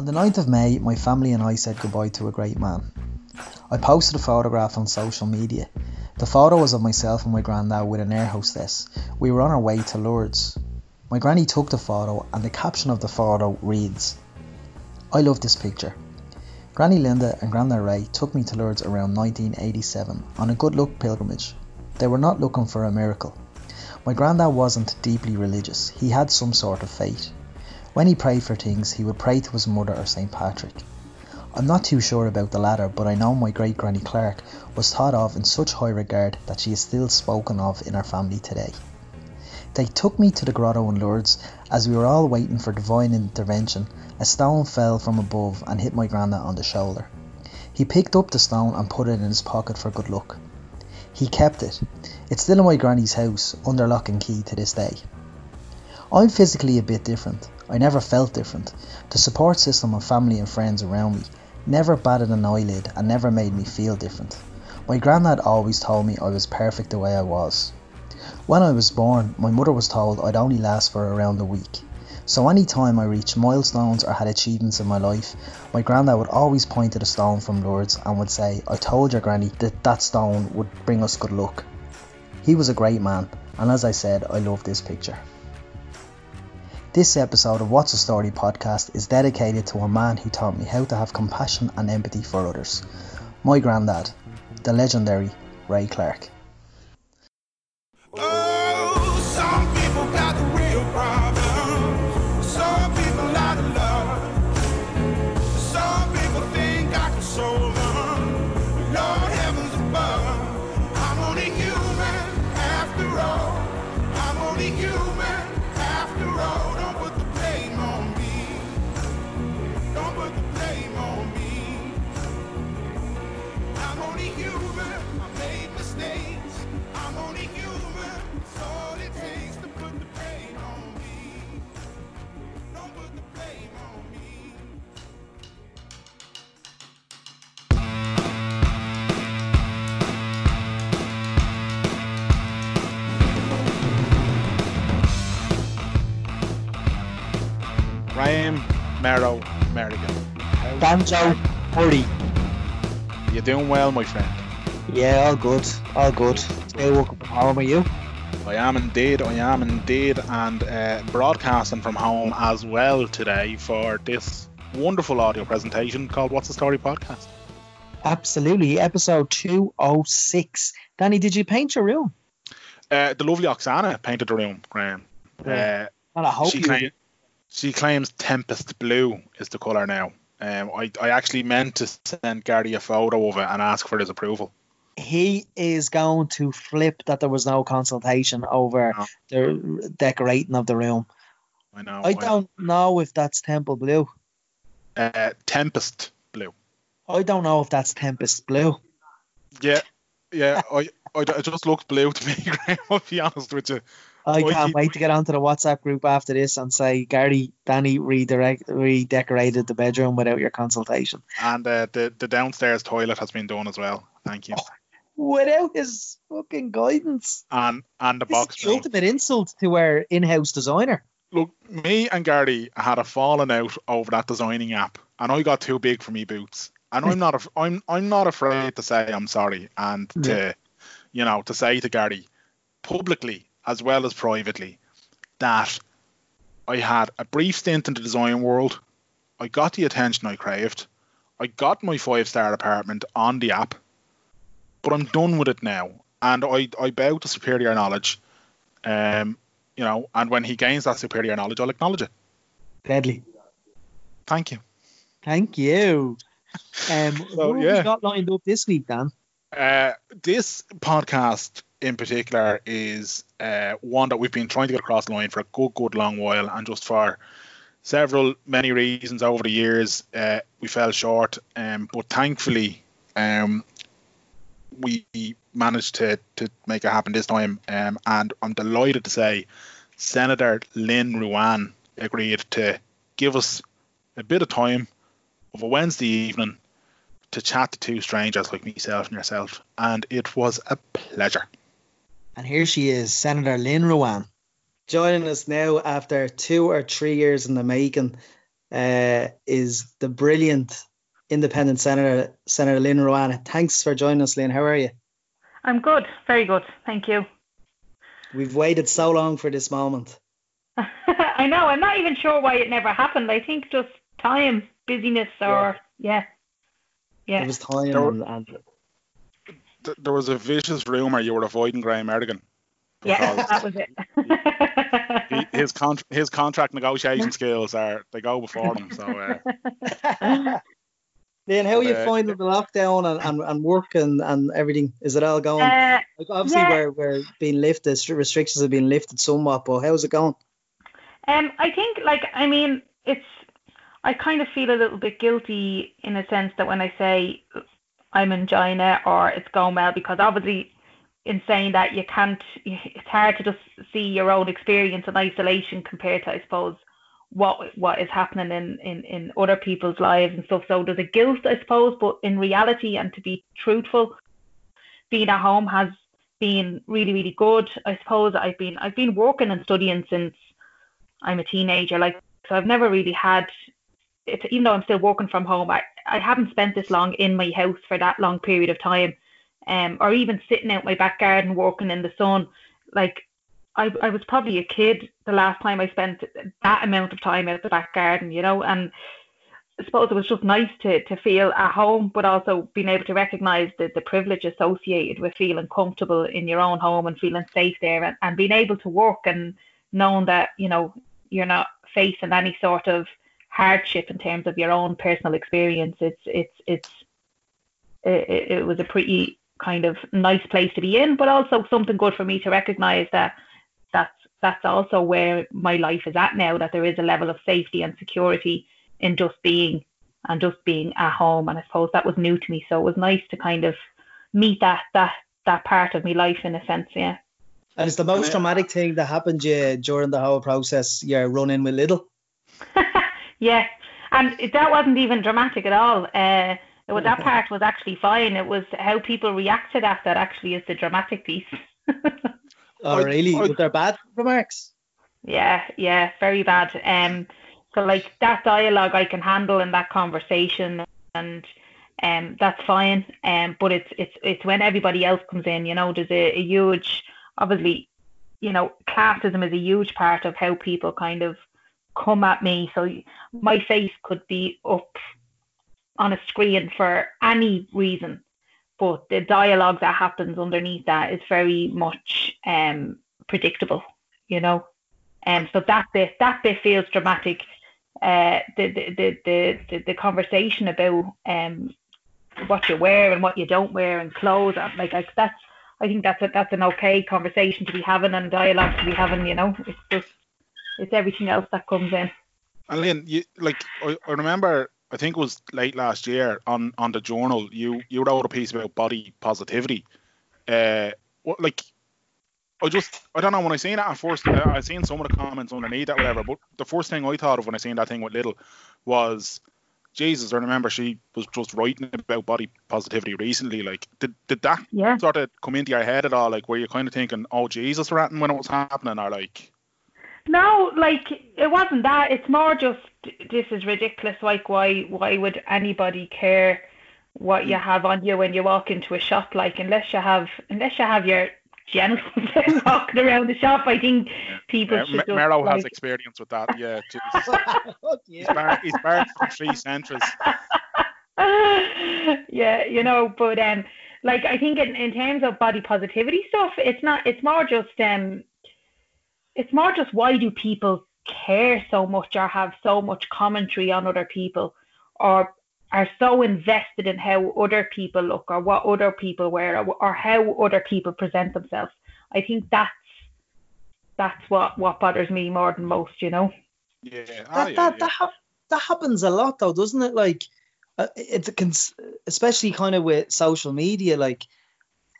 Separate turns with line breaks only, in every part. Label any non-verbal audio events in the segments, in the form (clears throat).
On the 9th of May, my family and I said goodbye to a great man. I posted a photograph on social media. The photo was of myself and my granddad with an air hostess. We were on our way to Lourdes. My granny took the photo, and the caption of the photo reads I love this picture. Granny Linda and Grandad Ray took me to Lourdes around 1987 on a good luck pilgrimage. They were not looking for a miracle. My granddad wasn't deeply religious, he had some sort of faith. When he prayed for things, he would pray to his mother or St. Patrick. I'm not too sure about the latter, but I know my great granny Clark was thought of in such high regard that she is still spoken of in our family today. They took me to the grotto in Lourdes. As we were all waiting for divine intervention, a stone fell from above and hit my grandad on the shoulder. He picked up the stone and put it in his pocket for good luck. He kept it. It's still in my granny's house, under lock and key to this day. I'm physically a bit different. I never felt different. The support system of family and friends around me never batted an eyelid and never made me feel different. My granddad always told me I was perfect the way I was. When I was born, my mother was told I'd only last for around a week. So any time I reached milestones or had achievements in my life, my granddad would always point to the stone from Lourdes and would say, I told your granny that that stone would bring us good luck. He was a great man, and as I said, I love this picture. This episode of What's a Story podcast is dedicated to a man who taught me how to have compassion and empathy for others. My granddad, the legendary Ray Clark.
Oh,
Merrow Merrigan.
Banjo Murray.
You're doing well, my friend?
Yeah, all good, all good. Still working from home, are you?
I am indeed, I am indeed, and uh, broadcasting from home as well today for this wonderful audio presentation called What's the Story podcast.
Absolutely, episode 206. Danny, did you paint your room?
Uh, the lovely Oksana painted the room, Graham.
Yeah.
Uh,
And I hope
she,
you
claim, she claims Tempest Blue is the colour now. Um, I, I actually meant to send Gary a photo of it and ask for his approval.
he is going to flip that there was no consultation over the decorating of the room.
I know.
I don't know if that's Temple Blue.
Uh, Tempest Blue.
I don't know if that's Tempest Blue.
Yeah, yeah. I, I, it just looked blue to me, (laughs) Graham. I'll be honest with you.
I
Oh,
can't
you-
wait to get onto the WhatsApp group after this and say, Gary, Danny redirect, redecorated the bedroom without your consultation.
And uh, the the downstairs toilet has been done as well. Thank you.
Without his fucking guidance.
And and the
This is
box
the ultimate insult to our in-house designer.
Look, me and Gary had a falling out over that designing app, and I got too big for me boots. And I'm not (laughs) I'm I'm not afraid to say I'm sorry and to
Yeah.
you know to say to Gary publicly as well as privately that I had a brief stint in the design world. I got the attention I craved. I got my five star apartment on the app, but I'm done with it now. And I, I bow to superior knowledge. Um, you know, and when he gains that superior knowledge, I'll acknowledge it.
Deadly.
Thank you.
Thank you. (laughs) Um,
So,
who have we got lined up this week, Dan?
Uh, this podcast in particular is uh, one that we've been trying to get across the line for a good, good long while, and just for several many reasons over the years, uh, we fell short. Um, but thankfully, um, we managed to to make it happen this time. Um, and I'm delighted to say, Senator Lynn Ruane agreed to give us a bit of time of a Wednesday evening to chat to two strangers like myself and yourself, and it was a pleasure.
And here she is, Senator Lynn Ruane.
joining us now after two or three years in the making.
uh, is the brilliant independent senator, Senator Lynn Ruane. Thanks for joining us, Lynn. How are you?
I'm good, very good, thank you.
We've waited so long for this moment. (laughs)
I know. I'm not even sure why it never happened. I think just time, busyness, or yeah, yeah.
It was time,
There
and, and
Th- There was a vicious rumor you were avoiding Graham Erdogan.
yeah, that was
he-
it.
his con- his contract negotiation skills are they go before him. So uh, (laughs)
Lynn, how are you
Uh,
finding the lockdown and, and, and work and, and everything? Is it all going?
uh,
like obviously,
yeah.
we're, we're being lifted, restrictions have been lifted somewhat, but how's it going?
Um, I think, like, I mean, it's. I kind of feel a little bit guilty in a sense that when I say I'm in China or it's going well, because obviously, in saying that, you can't. It's hard to just see your own experience in isolation compared to, I suppose, what what is happening in in in other people's lives and stuff. So there's a guilt, I suppose, but in reality, and to be truthful, being at home has been really really good. I suppose I've been I've been working and studying since I'm a teenager. Like, so I've never really had it, even though I'm still working from home, I, I haven't spent this long in my house for that long period of time. Um, or even sitting out my back garden working in the sun. Like, I, I was probably a kid the last time I spent that amount of time out the back garden, you know, and I suppose it was just nice to, to feel at home, but also being able to recognize the, the privilege associated with feeling comfortable in your own home and feeling safe there and, and being able to work and knowing that, you know, you're not facing any sort of hardship in terms of your own personal experience. It's it's it's it, it was a pretty kind of nice place to be in, but also something good for me to recognize that that's that's also where my life is at now. That there is a level of safety and security in just being and just being at home. And I suppose that was new to me, so it was nice to kind of meet that that that part of my life in a sense. Yeah.
And it's the most
Yeah.
traumatic thing that happened to you during the whole process. You're running with little. (laughs)
yeah, and that wasn't even dramatic at all. Uh, it was, that part was actually fine. It was how people react to that that actually is the dramatic piece. (laughs)
Oh, really?
I-
Were there bad remarks?
yeah, yeah, very bad. Um, so like that dialogue I can handle in that conversation, and um, that's fine. Um, but it's it's it's when everybody else comes in. You know, there's a, a huge, obviously, you know, classism is a huge part of how people kind of come at me. So my face could be up on a screen for any reason, but the dialogue that happens underneath that is very much um, predictable, you know. Um, so that bit that bit feels dramatic. Uh, the, the, the, the, the, conversation about um, what you wear and what you don't wear and clothes, like, like that's I think that's a, that's an okay conversation to be having and dialogue to be having. You know, it's just it's everything else that comes in.
And Lynn, you like I, I remember I think it was late last year on on the journal you you wrote a piece about body positivity. Uh, what like I just I don't know when I seen that at first uh, I seen some of the comments underneath that whatever, but the first thing I thought of when I seen that thing with Lidl was Jesus. I remember she was just writing about body positivity recently. Like, did did that
Yeah.
sort of come into your head at all? Like, were you kind of thinking, "Oh Jesus," ranting when it was happening, or like,
No, like it wasn't that. It's more just this is ridiculous. Like why why would anybody care what you have on you when you walk into a shop? Like unless you have unless you have your genitals (laughs) out walking around the shop, I think people
uh,
should
M-
just
Merrow has experience with that. Yeah, (laughs) Jesus.
Fuck
He's,
yeah.
bar- he's barred from three Centras. (laughs)
yeah, you know, but um, like I think in, in terms of body positivity stuff, it's not. It's more just um, it's more just why do people care so much or have so much commentary on other people or are so invested in how other people look or what other people wear or, or how other people present themselves. I think that's that's what what bothers me more than most. You know.
Yeah, ah,
that,
yeah,
that,
yeah.
that, hap- that happens a lot though doesn't it like uh, it's a cons- especially kind of with social media like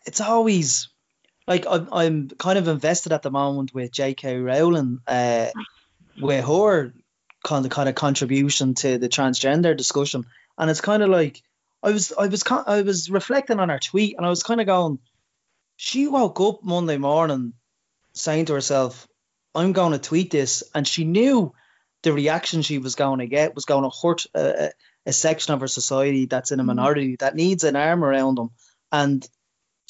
it's always like I'm, I'm kind of invested at the moment with J.K. Rowling uh, with her kind of kind of contribution to the transgender discussion and it's kind of like I was I was I was reflecting on her tweet and I was kind of going she woke up Monday morning saying to herself I'm going to tweet this and she knew the reaction she was going to get was going to hurt a, a, section of our society that's in a
Mhm.
minority that needs an arm around them. And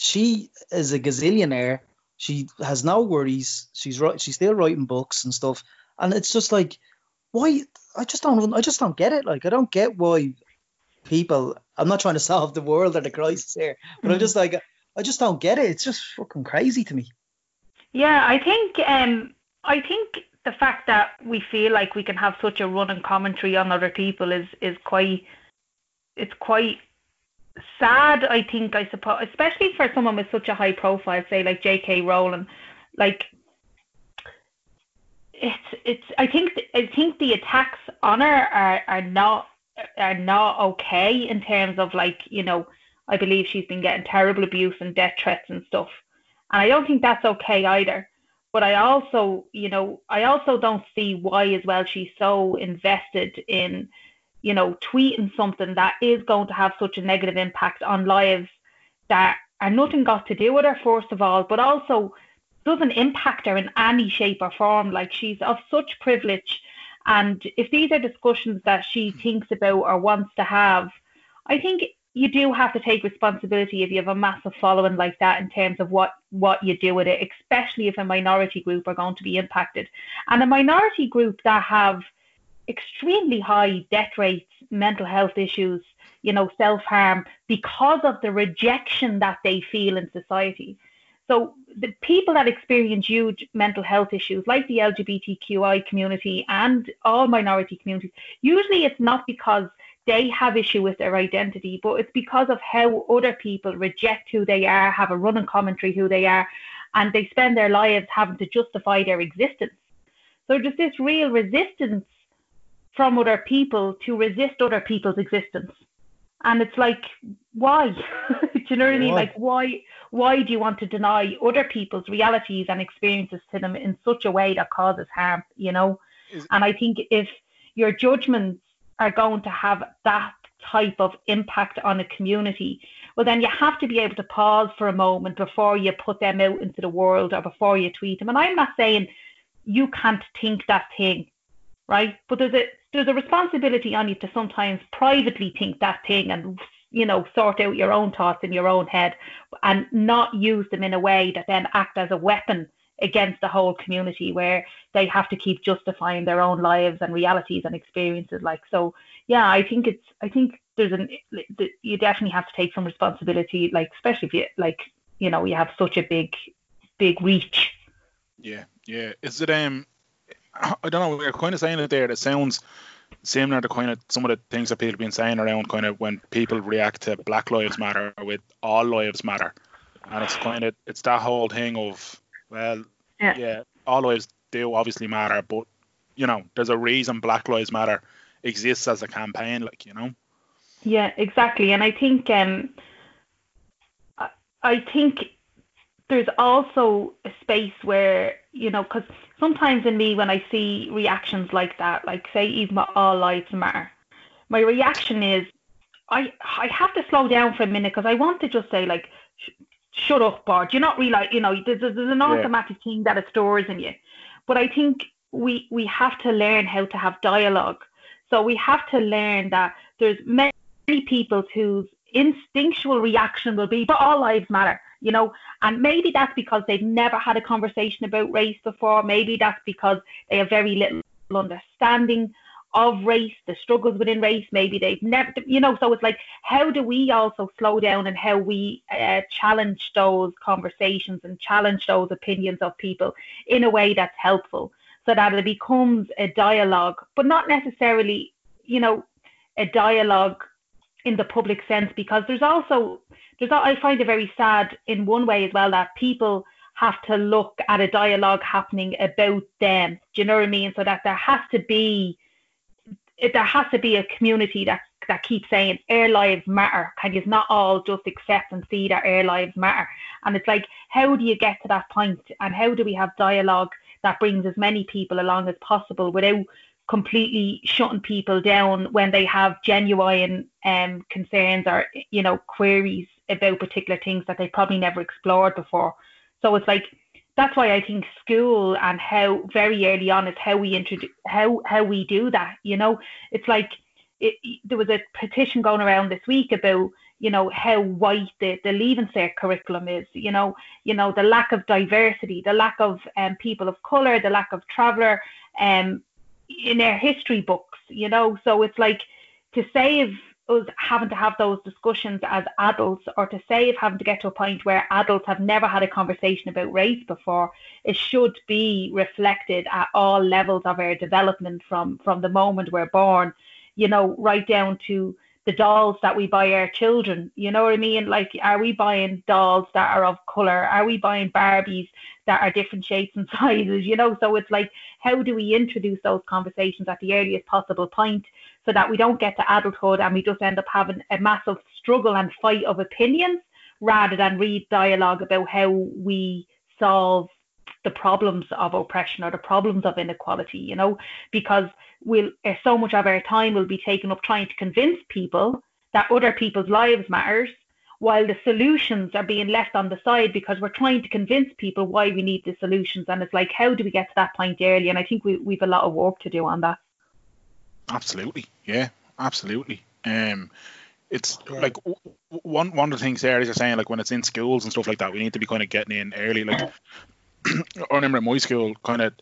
she is a gazillionaire. She has no worries. She's right. She's still writing books and stuff. And it's just like, why? I just don't. I just don't get it. Like, I don't get why people. I'm not trying to (laughs) solve the world or the crisis here, but I'm
Mhm.
just like, I just don't get it. It's just fucking crazy to me.
Yeah, I think um, I think the fact that we feel like we can have such a running commentary on other people is is quite it's quite sad. I think I suppose, especially for someone with such a high profile, say like J.K. Rowling, like it's it's. I think th- I think the attacks on her are are not are not okay in terms of like you know I believe she's been getting terrible abuse and death threats and stuff. And I don't think that's okay either. But I also, you know, I also don't see why as well she's so invested in, you know, tweeting something that is going to have such a negative impact on lives that are nothing got to do with her, first of all, but also doesn't impact her in any shape or form. Like she's of such privilege. And if these are discussions that she thinks about or wants to have, I think you do have to take responsibility if you have a massive following like that in terms of what what you do with it, especially if a minority group are going to be impacted. And a minority group that have extremely high death rates, mental health issues, you know, self harm because of the rejection that they feel in society. So the people that experience huge mental health issues, like the LGBTQI community and all minority communities, usually it's not because they have issue with their identity, but it's because of how other people reject who they are, have a running commentary who they are, and they spend their lives having to justify their existence. So just this real resistance from other people to resist other people's existence. And it's like, why? (laughs) do you know what I mean? Like, why? Why do you want to deny other people's realities and experiences to them in such a way that causes harm? You know.
Is-
And I think if your judgments are going to have that type of impact on a community, well, then you have to be able to pause for a moment before you put them out into the world or before you tweet them. And I'm not saying you can't think that thing, right? But there's a there's a responsibility on you to sometimes privately think that thing and you know sort out your own thoughts in your own head and not use them in a way that then act as a weapon against the whole community where they have to keep justifying their own lives and realities and experiences like so yeah i think it's i think there's an you definitely have to take some responsibility like especially if you like you know you have such a big big reach
Yeah, yeah. Is it um? I don't know. We're kind of saying it there. It sounds similar to kind of some of the things that people have been saying around kind of when people react to Black Lives Matter with All Lives Matter, and it's kind of it's that whole thing of well,
Yeah.
yeah, all lives do obviously matter, but you know, there's a reason Black Lives Matter exists as a campaign, like you know.
Yeah, exactly. And I think um, I think there's also a space where you know, because sometimes in me when I see reactions like that, like say even my All Lives Matter, my reaction is I I have to slow down for a minute because I want to just say like. Sh- Shut up, Bart. You're not realize, you know, there's, there's an automatic thing that it stores in you. But I think we we have to learn how to have dialogue. So we have to learn that there's many people whose instinctual reaction will be, but all lives matter, you know, and maybe that's because they've never had a conversation about race before. Maybe that's because they have very little understanding of race, the struggles within race. Maybe they've never, you know, so it's like, how do we also slow down and how we uh, challenge those conversations and challenge those opinions of people in a way that's helpful so that it becomes a dialogue, but not necessarily, you know, a dialogue in the public sense because there's also there's I find it very sad in one way as well that people have to look at a dialogue happening about them. Do you know what I mean? So that there has to be there has to be a community that that keeps saying our lives matter. Can you not all just accept and see that our lives matter? And it's like, how do you get to that point? And how do we have dialogue that brings as many people along as possible without completely shutting people down when they have genuine um, concerns or you know queries about particular things that they probably never explored before. So it's like that's why I think school and how very early on is how we introduce how how we do that. You know, it's like it, there was a petition going around this week about you know how white the the leaving cert curriculum is. You know, you know the lack of diversity, the lack of um, people of color, the lack of traveller um, in their history books. You know, so it's like to save us having to have those discussions as adults or to save having to get to a point where adults have never had a conversation about race before it should be reflected at all levels of our development from from the moment we're born you know right down to the dolls that we buy our children you know what i mean? Like are we buying dolls that are of color are we buying barbies that are different shapes and (laughs) sizes you know? So it's like how do we introduce those conversations at the earliest possible point so that we don't get to adulthood and we just end up having a massive struggle and fight of opinions rather than read dialogue about how we solve the problems of oppression or the problems of inequality, you know, because we'll uh, so much of our time will be taken up trying to convince people that other people's lives matters while the solutions are being left on the side because we're trying to convince people why we need the solutions and it's like how do we get to that point early and i think we, we've a lot of work to do on that
Absolutely, yeah, absolutely. Um, it's like w- w- one one of the things there is you're saying like when it's in schools and stuff like that, we need to be kind of getting in early. Like (clears throat) Remember in my school, kind of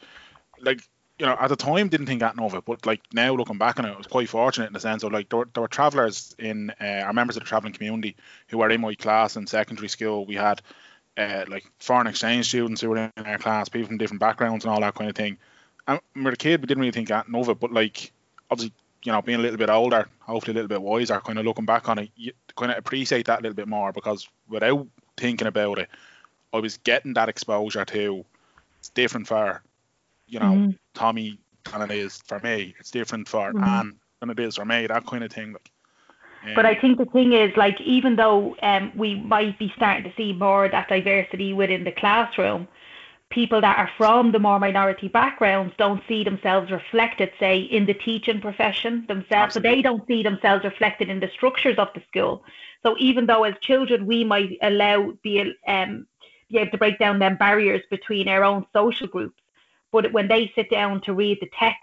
like you know at the time didn't think that of it, but like now looking back on it, I was quite fortunate in the sense of like there were, there were travellers in uh, our members of the travelling community who were in my class in secondary school. We had uh, like foreign exchange students who were in our class, people from different backgrounds and all that kind of thing. And when we were a kid, we didn't really think that of it, but like obviously, you know, being a little bit older, hopefully a little bit wiser, kind of looking back on it, you kind of appreciate that a little bit more because without thinking about it, I was getting that exposure to it's different for, you know,
Mhm.
Tommy than it is for me. It's different for
Mhm.
Anne than it is for me, that kind of thing. Like,
But I
um,
think the thing is, like, even though um, we might be starting to see more of that diversity within the classroom, people that are from the more minority backgrounds don't see themselves reflected, say, in the teaching profession themselves. So they don't see themselves reflected in the structures of the school. So even though as children we might allow be um be able to break down them barriers between our own social groups, but when they sit down to read the text,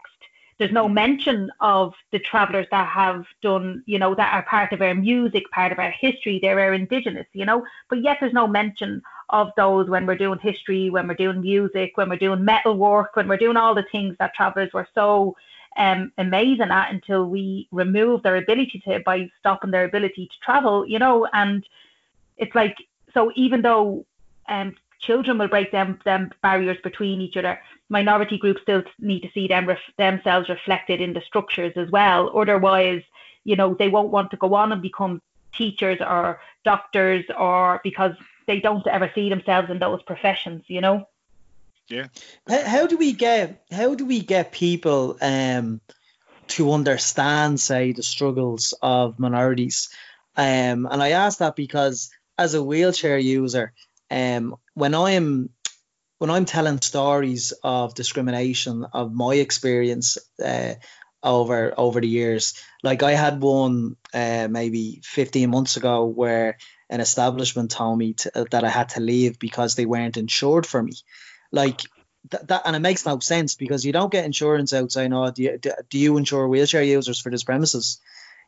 there's no mention of the travellers that have done, you know, that are part of our music, part of our history, they're our indigenous, you know, but yet there's no mention of those when we're doing history, when we're doing music, when we're doing metal work, when we're doing all the things that travellers were so um, amazing at until we remove their ability to by stopping their ability to travel, you know, and it's like so even though um, children will break them them barriers between each other, minority groups still need to see them ref- themselves reflected in the structures as well. Otherwise, you know, they won't want to go on and become teachers or doctors or because they don't ever see themselves in those professions, you know.
yeah,
How, how do we get how do we get people um to understand, say, the struggles of minorities? Um, and I ask that because as a wheelchair user, um, when I'm when I'm telling stories of discrimination of my experience uh, over over the years, like I had one uh, maybe 15 months ago where an establishment told me to, that I had to leave because they weren't insured for me. Like th- that, and it makes no sense because you don't get insurance outside. No, do you, do you insure wheelchair users for this premises?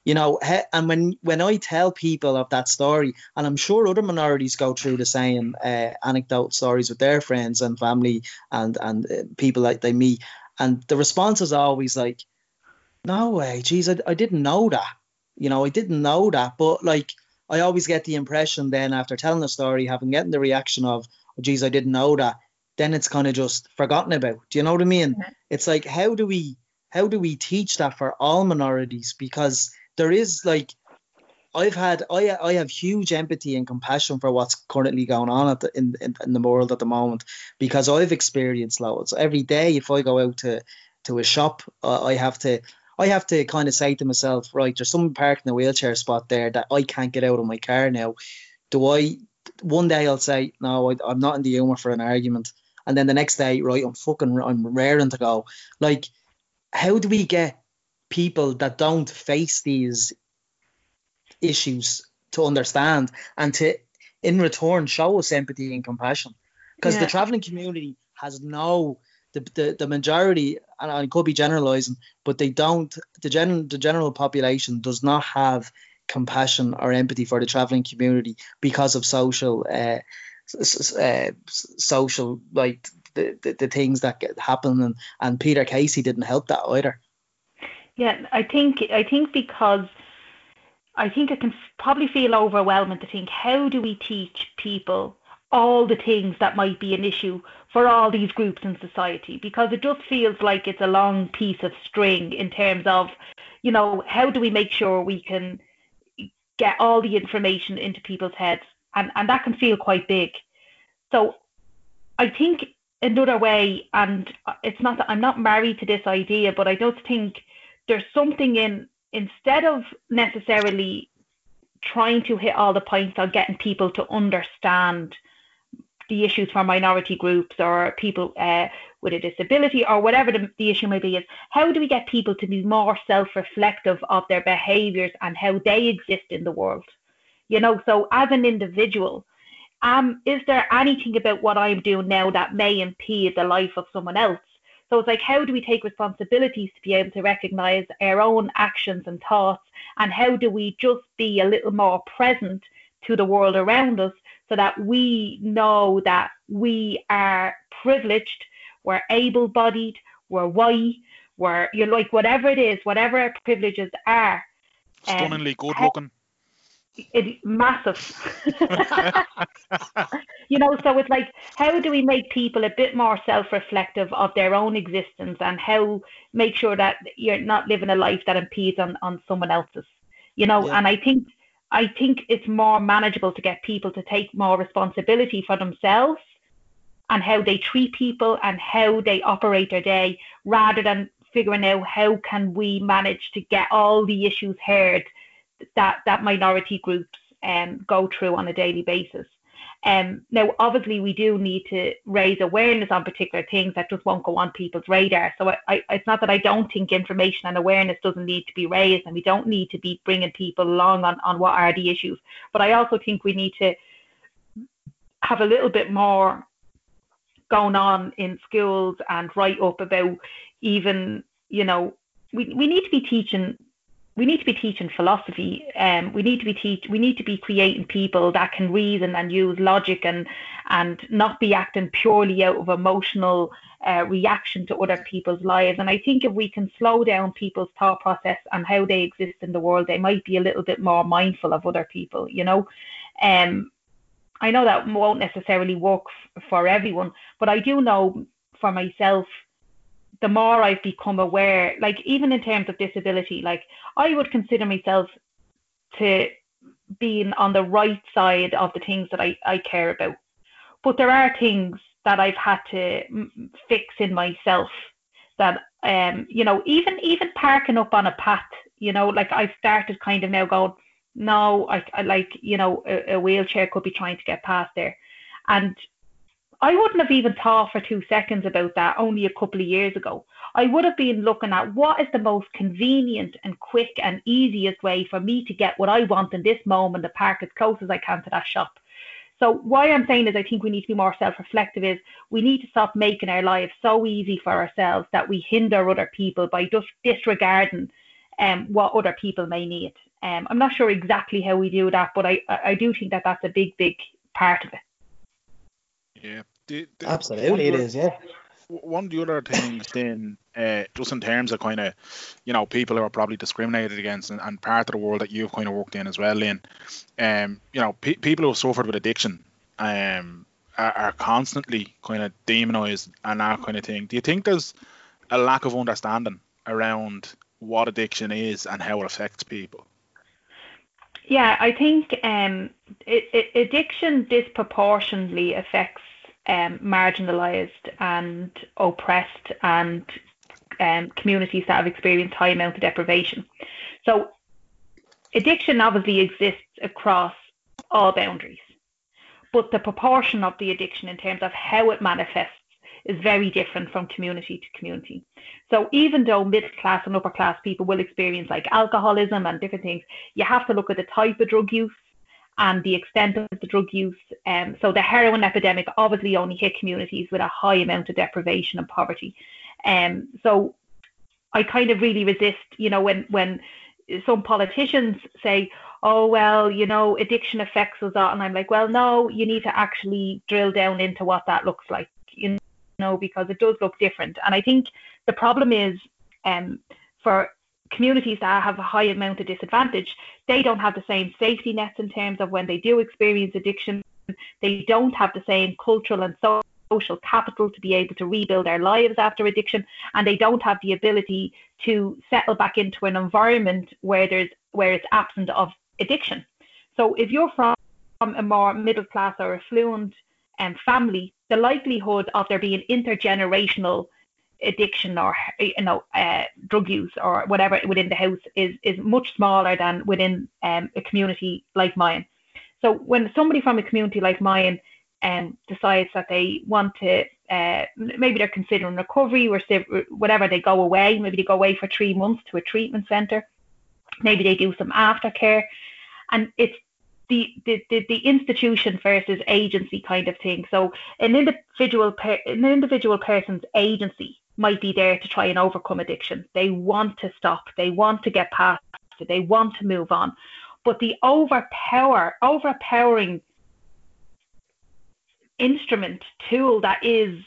You know, he, and when when I tell people of that story, and I'm sure other minorities go through the same uh, anecdote stories with their friends and family and and uh, people that they meet, and the response is always like, "No way, geez, I, I didn't know that." You know, I didn't know that, but like I always get the impression then after telling the story, having getting the reaction of, oh, geez, I didn't know that, then it's kind of just forgotten about. Do you know what I mean?
Yeah.
It's like how do we how do we teach that for all minorities? Because there is like I've had I I have huge empathy and compassion for what's currently going on at the, in, in in the world at the moment because I've experienced loads every day. If I go out to to a shop, uh, I have to I have to kind of say to myself, right, there's someone parked in a wheelchair spot there that I can't get out of my car now. Do I? One day I'll say, no, I, I'm not in the humour for an argument, and then the next day, right, I'm fucking, I'm raring to go. Like, how do we get people that don't face these issues to understand and to, in return, show us empathy and compassion? because
Yeah.
the traveling community has no the, the, the majority and I could be generalizing but they don't the gen the general population does not have compassion or empathy for the traveling community because of social uh, uh, social like the, the, the things that get happen and, and Peter Casey didn't help that either
Yeah, I think I think because I think it can probably feel overwhelming to think how do we teach people all the things that might be an issue for all these groups in society? Because it just feels like it's a long piece of string in terms of you know how do we make sure we can get all the information into people's heads? And and that can feel quite big. So I think another way and uh, it's not that I'm not married to this idea but I just think there's something in instead of necessarily trying to hit all the points on getting people to understand the issues for minority groups or people uh, with a disability or whatever the, the issue may be is how do we get people to be more self-reflective of their behaviors and how they exist in the world? You know so as an individual um is there anything about what i'm doing now that may impede the life of someone else so it's like, how do we take responsibilities to be able to recognize our own actions and thoughts? And how do we just be a little more present to the world around us so that we know that we are privileged, we're able bodied, we're white, we're, you're like, whatever it is, whatever our privileges are, Um,
Stunningly good
how-
looking.
It massive. (laughs) you know, so it's like, how do we make people a bit more self-reflective of their own existence, and how make sure that you're not living a life that impedes on on someone else's. You know,
Yeah.
and I think I think it's more manageable to get people to take more responsibility for themselves and how they treat people and how they operate their day, rather than figuring out how can we manage to get all the issues heard that that minority groups um, go through on a daily basis. Um, now, obviously, we do need to raise awareness on particular things that just won't go on people's radar. So I, I, it's not that I don't think information and awareness doesn't need to be raised, and we don't need to be bringing people along on, on what are the issues. But I also think we need to have a little bit more going on in schools and write up about even, you know, we, we need to be teaching we need to be teaching philosophy. Um, we need to be teach. We need to be creating people that can reason and use logic and and not be acting purely out of emotional uh, reaction to other people's lives. And I think if we can slow down people's thought process and how they exist in the world, they might be a little bit more mindful of other people. You know, um, I know that won't necessarily work f- for everyone, but I do know for myself the more I've become aware, like even in terms of disability, like I would consider myself to being on the right side of the things that I, I care about. But there are things that I've had to mm, fix in myself that um you know even even parking up on a path you know like I've started kind of now going no I, I like you know a, a wheelchair could be trying to get past there and I wouldn't have even thought for two seconds about that only a couple of years ago. I would have been looking at what is the most convenient and quick and easiest way for me to get what I want in this moment to park as close as I can to that shop. So why I'm saying is I think we need to be more self-reflective is we need to stop making our lives so easy for ourselves that we hinder other people by just disregarding um, what other people may need. Um, I'm not sure exactly how we do that, but I I do think that that's a big, big part of it.
Yeah. The- the-
Absolutely,
one
it
of the-
is. Yeah.
One of the other things then, uh, just in terms of kind of, you know, people who are probably discriminated against and, and part of the world that you've kind of worked in as well, Lynn, um, you know, pe- people who have suffered with addiction um, are, are constantly kind of demonized and that kind of thing. Do you think there's a lack of understanding around what addiction is and how it affects people?
Yeah, I think um, it, it, addiction disproportionately affects um, marginalized and oppressed and um, communities that have experienced high amount of deprivation. So addiction obviously exists across all boundaries, but the proportion of the addiction in terms of how it manifests is very different from community to community. So even though middle class and upper class people will experience like alcoholism and different things, you have to look at the type of drug use and the extent of the drug use. Um, so the heroin epidemic obviously only hit communities with a high amount of deprivation and poverty. Um, so I kind of really resist, you know, when when some politicians say, "Oh well, you know, addiction affects us," all, and I'm like, "Well, no, you need to actually drill down into what that looks like, you know, because it does look different." And I think the problem is, um, for communities that have a high amount of disadvantage, they don't have the same safety nets in terms of when they do experience addiction. They don't have the same cultural and social capital to be able to rebuild their lives after addiction, and they don't have the ability to settle back into an environment where there's where it's absent of addiction. So if you're from a more middle class or affluent um, family, the likelihood of there being intergenerational addiction or you know uh, drug use or whatever within the house is is much smaller than within um, a community like mine. So when somebody from a community like mine um, decides that they want to uh, maybe they're considering recovery or whatever they go away maybe they go away for three months to a treatment center. Maybe they do some aftercare. And it's the, the, the, the institution versus agency kind of thing. So an individual per, an individual person's agency might be there to try and overcome addiction. They want to stop. They want to get past it. They want to move on. But the overpower, overpowering instrument, tool that is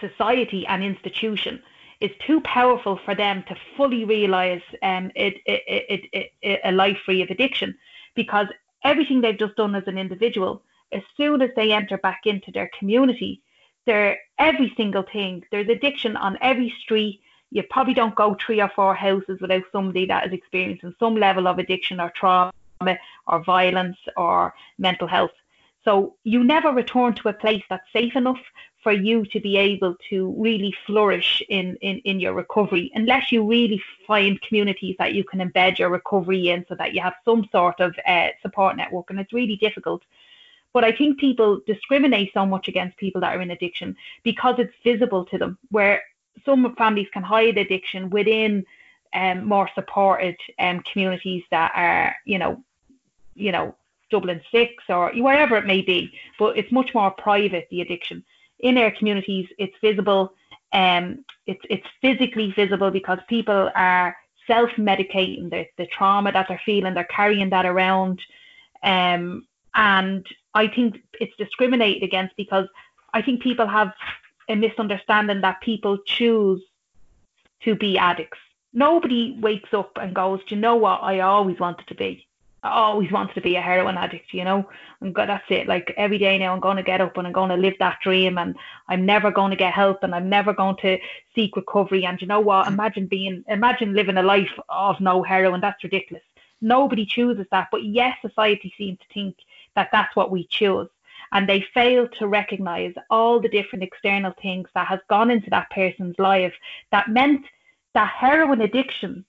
society and institution is too powerful for them to fully realize um, it, it, it, it, a life free of addiction because everything they've just done as an individual, as soon as they enter back into their community, they're every single thing. There's addiction on every street. You probably don't go three or four houses without somebody that is experiencing some level of addiction or trauma or violence or mental health. So you never return to a place that's safe enough for you to be able to really flourish in, in, in your recovery, unless you really find communities that you can embed your recovery in so that you have some sort of uh, support network. And it's really difficult but I think people discriminate so much against people that are in addiction because it's visible to them, where some families can hide addiction within um, more supported um, communities that are, you know, you know, Dublin Six or wherever it may be. But it's much more private, the addiction. In our communities, it's visible. Um, it's it's physically visible because people are self-medicating the, the trauma that they're feeling. They're carrying that around. Um, and I think it's discriminated against because I think people have a misunderstanding that people choose to be addicts. Nobody wakes up and goes, Do you know what? I always wanted to be. I always wanted to be a heroin addict, you know? And that's it. Like every day now, I'm going to get up and I'm going to live that dream, and I'm never going to get help, and I'm never going to seek recovery. And you know what? Mm-hmm. Imagine being, imagine living a life of no heroin. That's ridiculous. Nobody chooses that, but yes, society seems to think that that's what we choose. And they fail to recognize all the different external things that has gone into that person's life that meant that heroin addiction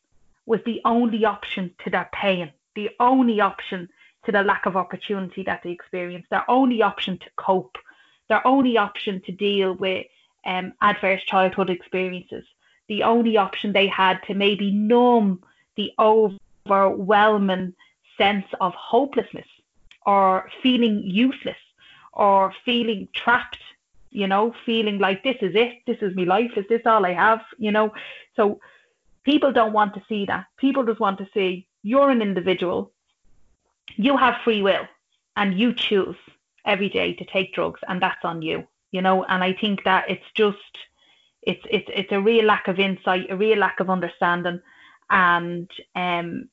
was the only option to their pain, the only option to the lack of opportunity that they experienced, their only option to cope, their only option to deal with um, adverse childhood experiences, the only option they had to maybe numb the overwhelming sense of hopelessness or feeling useless or feeling trapped, you know, feeling like this is it, this is my life, is this all I have, you know? So people don't want to see that. People just want to see you're an individual, you have free will, and you choose every day to take drugs, and that's on you, you know? And I think that it's just, it's it's it's a real lack of insight, a real lack of understanding, and um,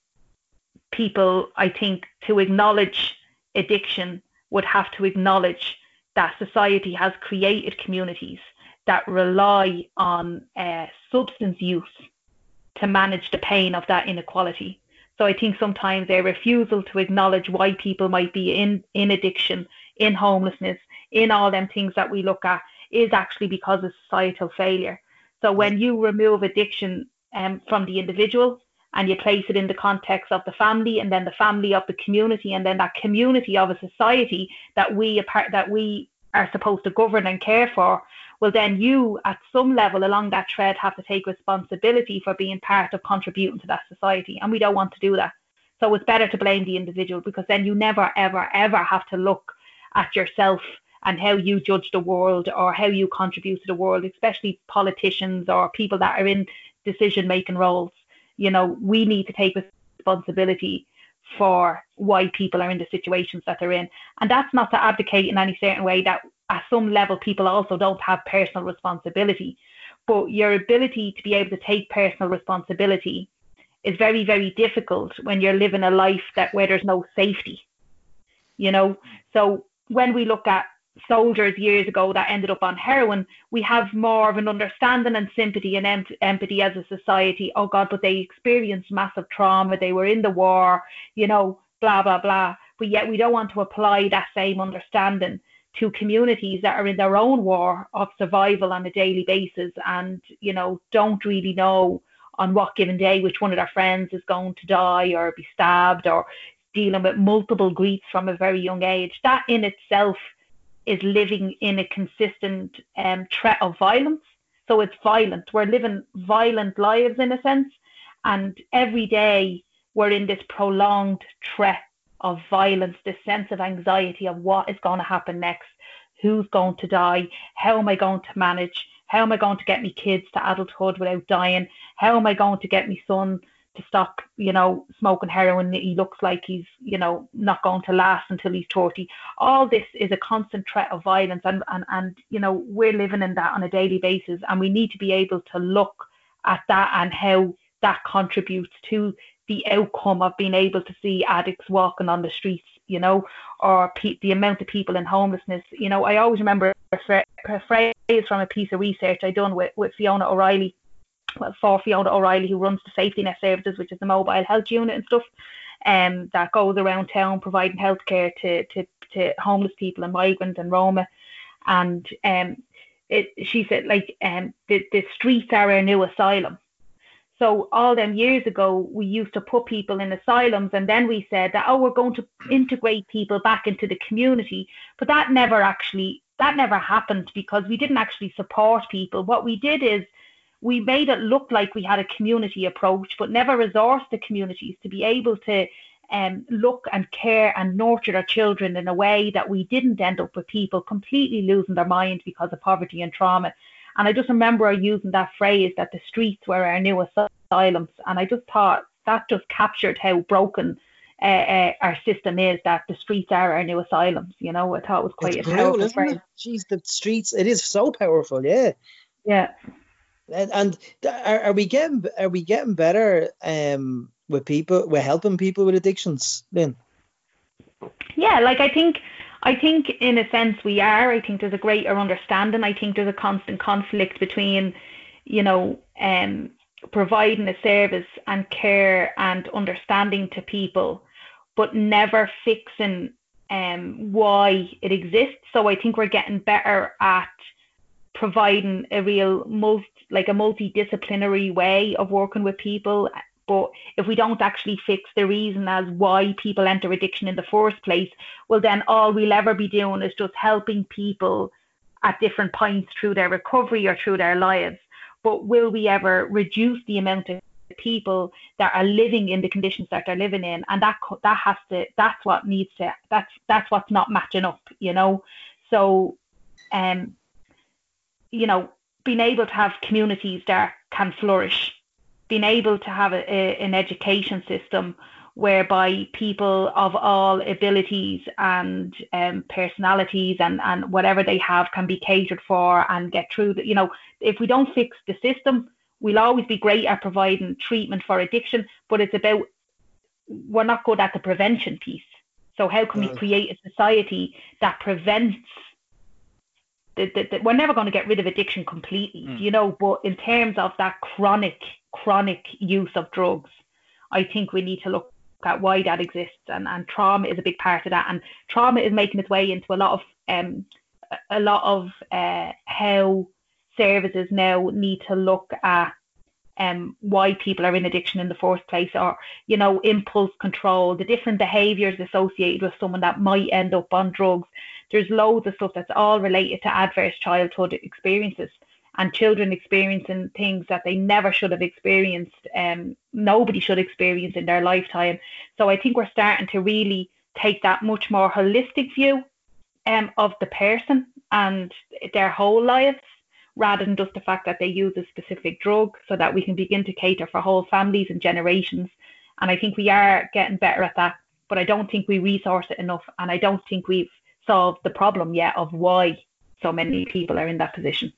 people, I think, to acknowledge addiction would have to acknowledge that society has created communities that rely on uh, substance use to manage the pain of that inequality. So I think sometimes a refusal to acknowledge why people might be in, in addiction, in homelessness, in all them things that we look at is actually because of societal failure. So when you remove addiction um, from the individual, and you place it in the context of the family and then the family of the community and then that community of a society that we apart that we are supposed to govern and care for well then you at some level along that thread have to take responsibility for being part of contributing to that society and we don't want to do that So it's better to blame the individual because then you never, ever, ever have to look at yourself and how you judge the world or how you contribute to the world, especially politicians or people that are in decision making roles. You know, we need to take responsibility for why people are in the situations that they're in. And that's not to advocate in any certain way that at some level people also don't have personal responsibility. But your ability to be able to take personal responsibility is very, very difficult when you're living a life that where there's no safety. You know, so when we look at soldiers years ago that ended up on heroin, we have more of an understanding and sympathy and em- empathy as a society. Oh God, but they experienced massive trauma. They were in the war, you know, blah, blah, blah. But yet we don't want to apply that same understanding to communities that are in their own war of survival on a daily basis and, you know, don't really know on what given day which one of their friends is going to die or be stabbed or dealing with multiple griefs from a very young age. That in itself is living in a consistent um, threat of violence. So it's violent. We're living violent lives in a sense. And every day we're in this prolonged threat of violence, this sense of anxiety of what is going to happen next, who's going to die, how am I going to manage, how am I going to get my kids to adulthood without dying, how am I going to get my son to stop, you know, smoking heroin. He looks like he's, you know, not going to last until he's 30. All this is a constant threat of violence. And, and, and, you know, we're living in that on a daily basis. And we need to be able to look at that and how that contributes to the outcome of being able to see addicts walking on the streets, you know, or pe- the amount of people in homelessness. You know, I always remember a, fra- a phrase from a piece of research I done with, with Fiona O'Reilly for Fiona O'Reilly, who runs the Safety Net Services, which is the mobile health unit and stuff, um, that goes around town providing healthcare to, to, to homeless people and migrants and Roma. And um, it, she said, like, um, the, the streets are our new asylum. So all them years ago, we used to put people in asylums, and then we said that oh, we're going to integrate people back into the community, but that never actually that never happened because we didn't actually support people. What we did is we made it look like we had a community approach, but never resourced the communities to be able to um, look and care and nurture their children in a way that we didn't end up with people completely losing their minds because of poverty and trauma. And I just remember using that phrase that the streets were our new asylums. And I just thought that just captured how broken uh, uh, our system is that the streets are our new asylums. You know, I thought it was quite
it's
a
brutal,
powerful
isn't
phrase.
it? Jeez, the streets, it is so powerful, yeah.
Yeah.
And, and are, are we getting are we getting better um with people with helping people with addictions, Lynn?
Yeah, like I think I think in a sense we are. I think there's a greater understanding. I think there's a constant conflict between, you know, um providing a service and care and understanding to people, but never fixing um why it exists. So I think we're getting better at providing a real multi, like a multidisciplinary way of working with people. But if we don't actually fix the reason as why people enter addiction in the first place well then all we'll ever be doing is just helping people at different points through their recovery or through their lives. But will we ever reduce the amount of people that are living in the conditions that they're living in? And that that has to that's what needs to that's that's what's not matching up you know? So um you know, being able to have communities that can flourish, being able to have a, a, an education system whereby people of all abilities and um, personalities and, and whatever they have can be catered for and get through the, you know, if we don't fix the system, we'll always be great at providing treatment for addiction, but it's about, we're not good at the prevention piece. So how can we create a society that prevents that, that, that we're never going to get rid of addiction completely,
Mm.
you know, but in terms of that chronic, chronic use of drugs, I think we need to look at why that exists and, and trauma is a big part of that. And trauma is making its way into a lot of um a- a lot of uh, how services now need to look at um why people are in addiction in the first place or you know impulse control the different behaviors associated with someone that might end up on drugs there's loads of stuff that's all related to adverse childhood experiences and children experiencing things that they never should have experienced. Um, nobody should experience in their lifetime. So I think we're starting to really take that much more holistic view um, of the person and their whole lives rather than just the fact that they use a specific drug so that we can begin to cater for whole families and generations. And I think we are getting better at that, but I don't think we resource it enough. And I don't think we've solved the problem yet of why so many people are in that position.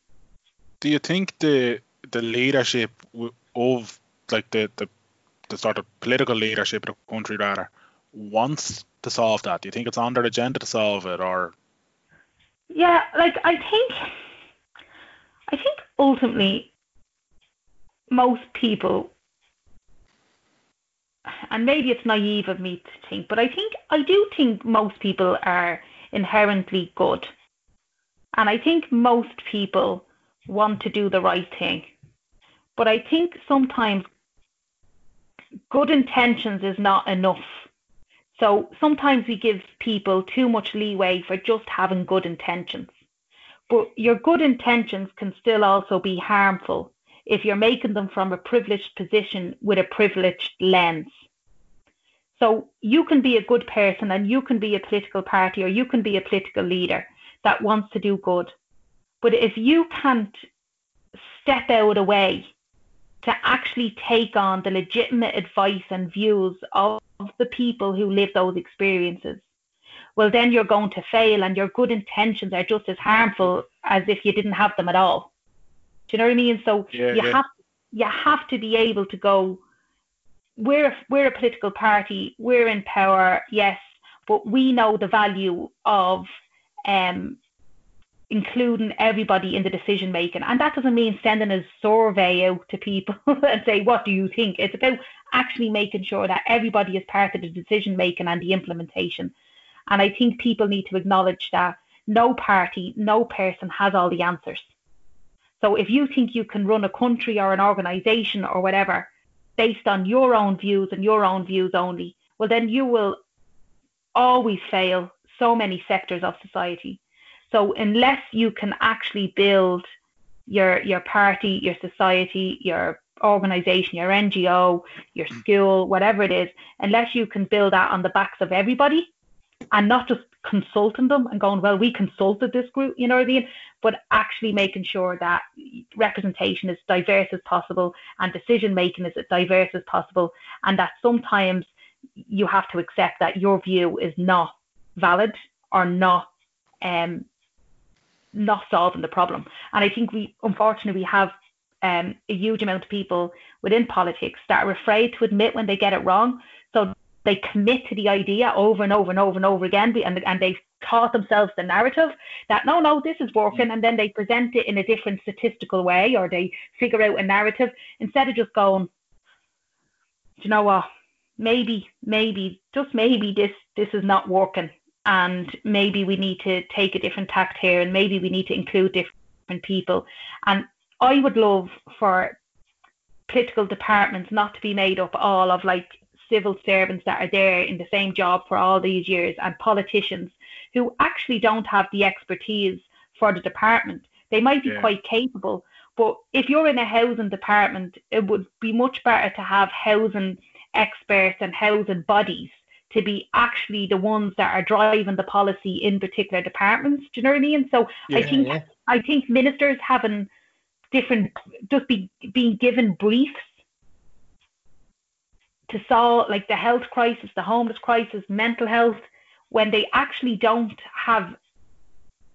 Do you think the the leadership of like the, the the sort of political leadership of the country rather wants to solve that? Do you think it's on their agenda to solve it or
Yeah, like I think I think ultimately most people and maybe it's naive of me to think, but I think I do think most people are inherently good. And I think most people want to do the right thing. But I think sometimes good intentions is not enough. So sometimes we give people too much leeway for just having good intentions. But your good intentions can still also be harmful if you're making them from a privileged position with a privileged lens. So you can be a good person and you can be a political party or you can be a political leader that wants to do good. But if you can't step out a way to actually take on the legitimate advice and views of the people who live those experiences, well, then you're going to fail and your good intentions are just as harmful as if you didn't have them at all. Do you know what I mean? So
Yeah,
you
yeah.
have you have to be able to go. We're we're a political party. We're in power, yes, but we know the value of um, including everybody in the decision making. And that doesn't mean sending a survey out to people (laughs) and say, what do you think? It's about actually making sure that everybody is part of the decision making and the implementation. And I think people need to acknowledge that no party, no person has all the answers. So if you think you can run a country or an organization or whatever based on your own views and your own views only, well, then you will always fail so many sectors of society. So unless you can actually build your your party, your society, your organization, your NGO, your school, whatever it is, unless you can build that on the backs of everybody and not just consulting them and going, well, we consulted this group, you know what I mean? But actually making sure that representation is diverse as possible and decision making is as diverse as possible, and that sometimes you have to accept that your view is not valid or not um, not solving the problem. And I think we, unfortunately, we have um, a huge amount of people within politics that are afraid to admit when they get it wrong. So they commit to the idea over and over and over and over again, and, and they've taught themselves the narrative that no, no, this is working, and then they present it in a different statistical way, or they figure out a narrative instead of just going, "Do you know what? Maybe, maybe, just maybe this this is not working, and maybe we need to take a different tact here, and maybe we need to include different people." And I would love for political departments not to be made up all of like civil servants that are there in the same job for all these years and politicians who actually don't have the expertise for the department. They might be
Yeah.
quite capable, but if you're in a housing department, it would be much better to have housing experts and housing bodies to be actually the ones that are driving the policy in particular departments. Do you know what I mean? So I think
yeah.
I think ministers having different just be being given briefs to solve like the health crisis, the homeless crisis, mental health, when they actually don't have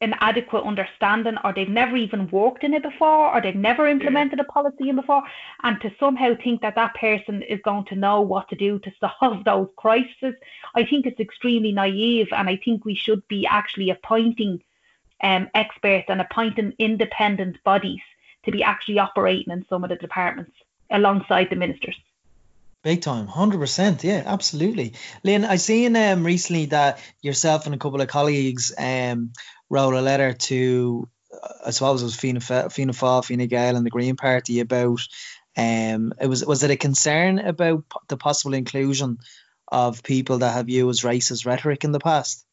an adequate understanding or they've never even worked in it before or they've never implemented a policy in before and to somehow think that that person is going to know what to do to (laughs) solve those crises i think it's extremely naive and i think we should be actually appointing um, experts and appointing independent bodies to be actually operating in some of the departments alongside the ministers
Big time, hundred percent. Yeah, absolutely. Lynn, I seen um recently that yourself and a couple of colleagues um wrote a letter to, uh, I suppose it was Fianna Fa- Fianna Fáil, Fine Gael, and the Green Party about um it was was it a concern about the possible inclusion of people that have used racist rhetoric in the past?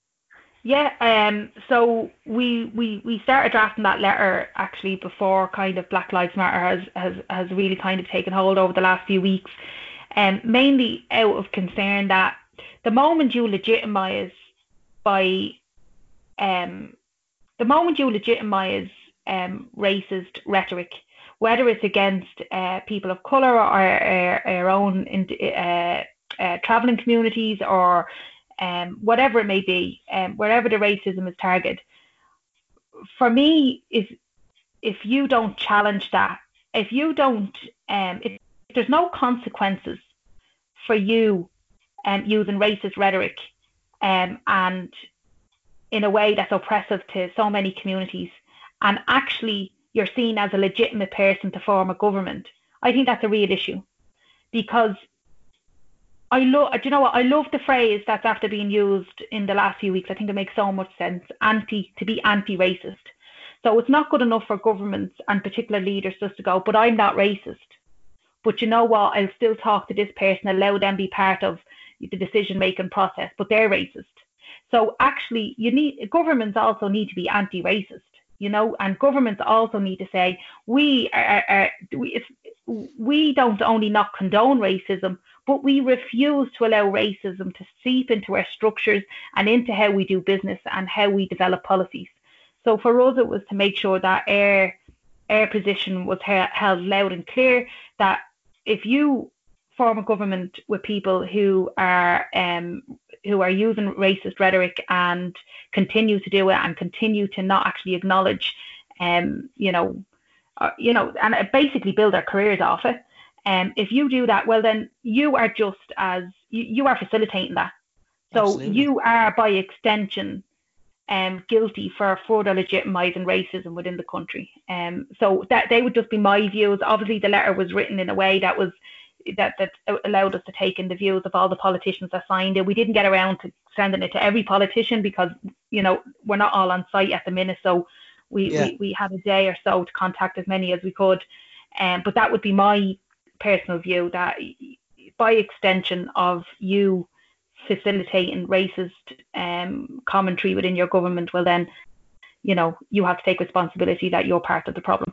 Yeah, um, so we, we we started drafting that letter actually before kind of Black Lives Matter has has, has really kind of taken hold over the last few weeks, um, mainly out of concern that the moment you legitimize by um, the moment you legitimize um, racist rhetoric, whether it's against uh, people of color or our, own uh, uh, traveling communities or um, whatever it may be, um, wherever the racism is targeted. For me, is if you don't challenge that, if you don't, um, if, if there's no consequences for you um, using racist rhetoric um, and in a way that's oppressive to so many communities, and actually you're seen as a legitimate person to form a government, I think that's a real issue because I love. Do you know what? I love the phrase that's after being used in the last few weeks. I think it makes so much sense. Anti to be anti-racist. So it's not good enough for governments and particular leaders just to go, but I'm not racist. But you know what? I'll still talk to this person, allow them be part of the decision making process, but they're racist. So actually, you need governments also need to be anti-racist, you know, and governments also need to say we are, are we, we don't only not condone racism, but we refuse to allow racism to seep into our structures and into how we do business and how we develop policies. So for us, it was to make sure that our our position was held loud and clear that if you form a government with people who are um, who are using racist rhetoric and continue to do it and continue to not actually acknowledge, um, you know, uh, you know, and basically build their careers off it, um, if you do that, well, then you are just as you, you are facilitating that. So Absolutely. you are by extension um, guilty for further legitimising racism within the country. Um, so that they would just be my views. Obviously, the letter was written in a way that was that that allowed us to take in the views of all the politicians that signed it. We didn't get around to sending it to every politician because you know we're not all on site at the minute, so we yeah. we, we had a day or so to contact as many as we could. Um, but that would be my personal view that by extension of you facilitating racist um, commentary within your government, well then, you know, you have to take responsibility that you're part of the problem.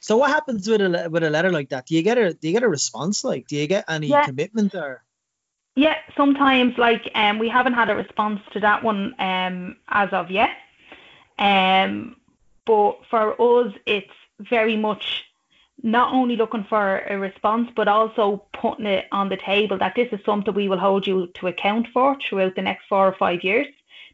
So what happens with a with a letter like that? Do you get a do you get a response? Like, do you get any yeah. commitment or?
Yeah, sometimes like um we haven't had a response to that one um as of yet. Um, but for us, it's very much not only looking for a response, but also putting it on the table that this is something we will hold you to account for throughout the next four or five years.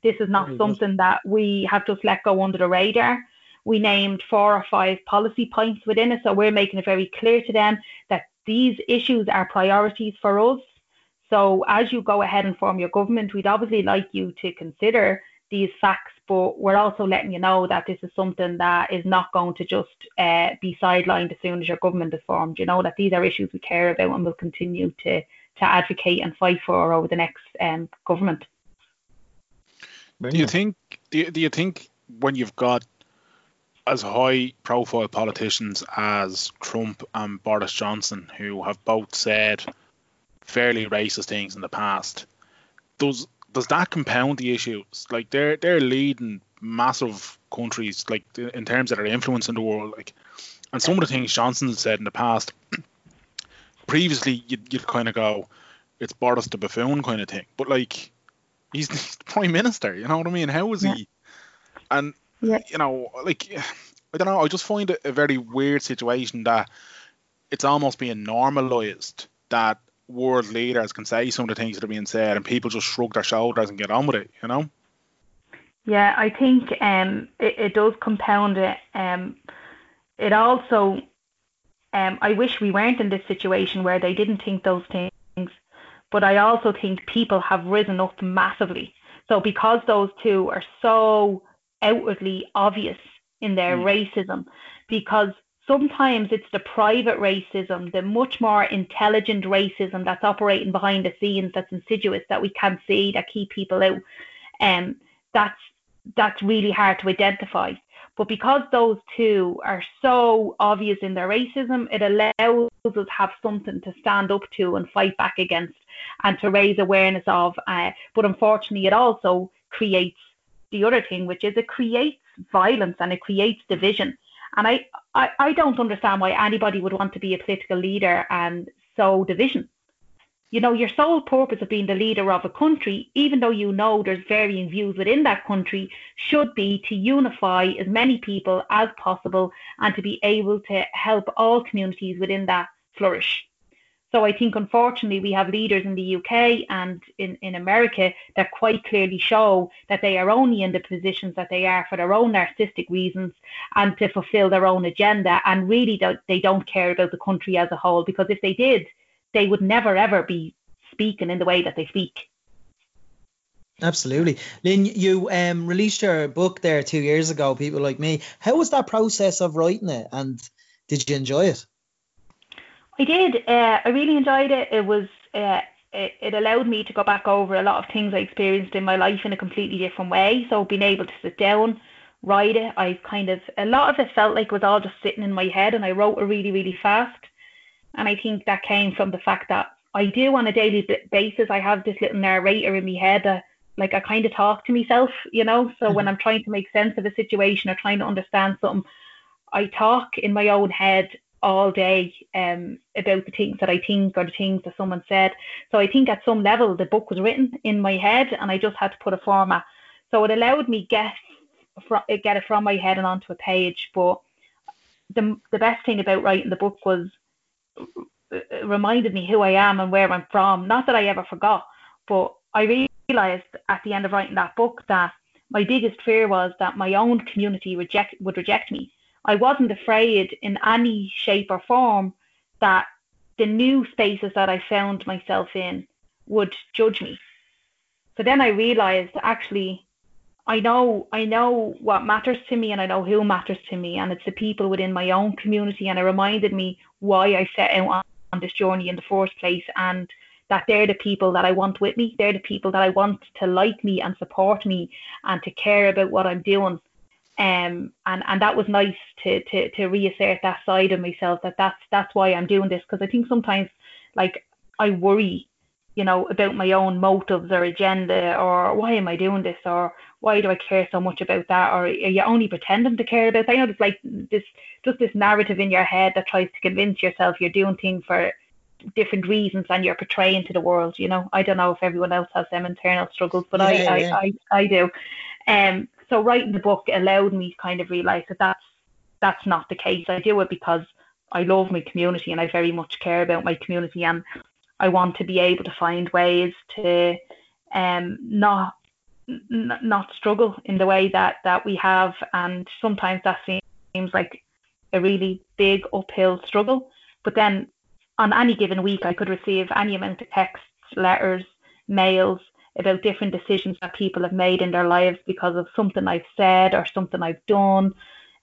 This is not something that we have just let go under the radar. We named four or five policy points within it, so we're making it very clear to them that these issues are priorities for us. So as you go ahead and form your government, we'd obviously like you to consider these facts, but we're also letting you know that this is something that is not going to just uh, be sidelined as soon as your government is formed. You know that these are issues we care about and will continue to to advocate and fight for over the next um, government.
Do you think? Do you, do you think when you've got as high profile politicians as Trump and Boris Johnson, who have both said fairly racist things in the past, does does that compound the issues? Like they're they're leading massive countries like in terms of their influence in the world. Like, and some of the things Johnson said in the past, (clears throat) previously you'd, you'd kind of go, it's Boris the buffoon kind of thing. But like, (laughs) he's the prime minister. You know what I mean? How is yeah. he? And yeah. you know, like, (sighs) I don't know. I just find it a very weird situation that it's almost being normalized that world leaders can say some of the things that are being said and people just shrug their shoulders and get on with it, you know?
Yeah, I think um, it, it does compound it. Um, it also, um, I wish we weren't in this situation where they didn't think those things, but I also think people have risen up massively. So because those two are so outwardly obvious in their mm. racism, because sometimes it's the private racism, the much more intelligent racism that's operating behind the scenes, that's insidious, that we can't see, that keep people out. Um, that's that's really hard to identify. But because those two are so obvious in their racism, it allows us to have something to stand up to and fight back against and to raise awareness of. Uh, but unfortunately, it also creates the other thing, which is it creates violence and it creates division. And I, I, I don't understand why anybody would want to be a political leader and sow division. You know, your sole purpose of being the leader of a country, even though you know there's varying views within that country, should be to unify as many people as possible and to be able to help all communities within that flourish. So I think unfortunately we have leaders in the UK and in, in America that quite clearly show that they are only in the positions that they are for their own narcissistic reasons and to fulfill their own agenda and really don't, they don't care about the country as a whole because if they did, they would never ever be speaking in the way that they speak.
Absolutely. Lynn, you um, released your book there two years ago, People Like Me. How was that process of writing it and did you enjoy it?
I did. Uh, I really enjoyed it. It was uh, it, it allowed me to go back over a lot of things I experienced in my life in a completely different way. So being able to sit down, write it, I kind of a lot of it felt like it was all just sitting in my head, and I wrote it really really fast. And I think that came from the fact that I do on a daily basis. I have this little narrator in my head that like I kind of talk to myself, you know. So when I'm trying to make sense of a situation or trying to understand something, I talk in my own head all day um, about the things that I think or the things that someone said. So I think at some level the book was written in my head, and I just had to put a format. So it allowed me get from, get it from my head and onto a page. But the the best thing about writing the book was it reminded me who I am and where I'm from. Not that I ever forgot, but I realized at the end of writing that book that my biggest fear was that my own community reject would reject me I wasn't afraid in any shape or form that the new spaces that I found myself in would judge me. So then I realized actually I know I know what matters to me and I know who matters to me and it's the people within my own community and it reminded me why I set out on, on this journey in the first place and that they're the people that I want with me. They're the people that I want to like me and support me and to care about what I'm doing um, and and that was nice to to to reassert that side of myself that that's that's why I'm doing this. Because I think sometimes like I worry you know about my own motives or agenda or why am I doing this or why do I care so much about that? Or are you only pretending to care about that? You know it's like this just this narrative in your head that tries to convince yourself you're doing things for different reasons and you're portraying to the world you know? I don't know if everyone else has them internal struggles but yeah, I, yeah. I, I I do. Um so writing the book allowed me to kind of realize that that's that's not the case. I do it because I love my community and I very much care about my community and I want to be able to find ways to um not n- not struggle in the way that that we have and sometimes that seems like a really big uphill struggle but then on any given week I could receive any amount of texts letters mails about different decisions that people have made in their lives because of something I've said or something I've done.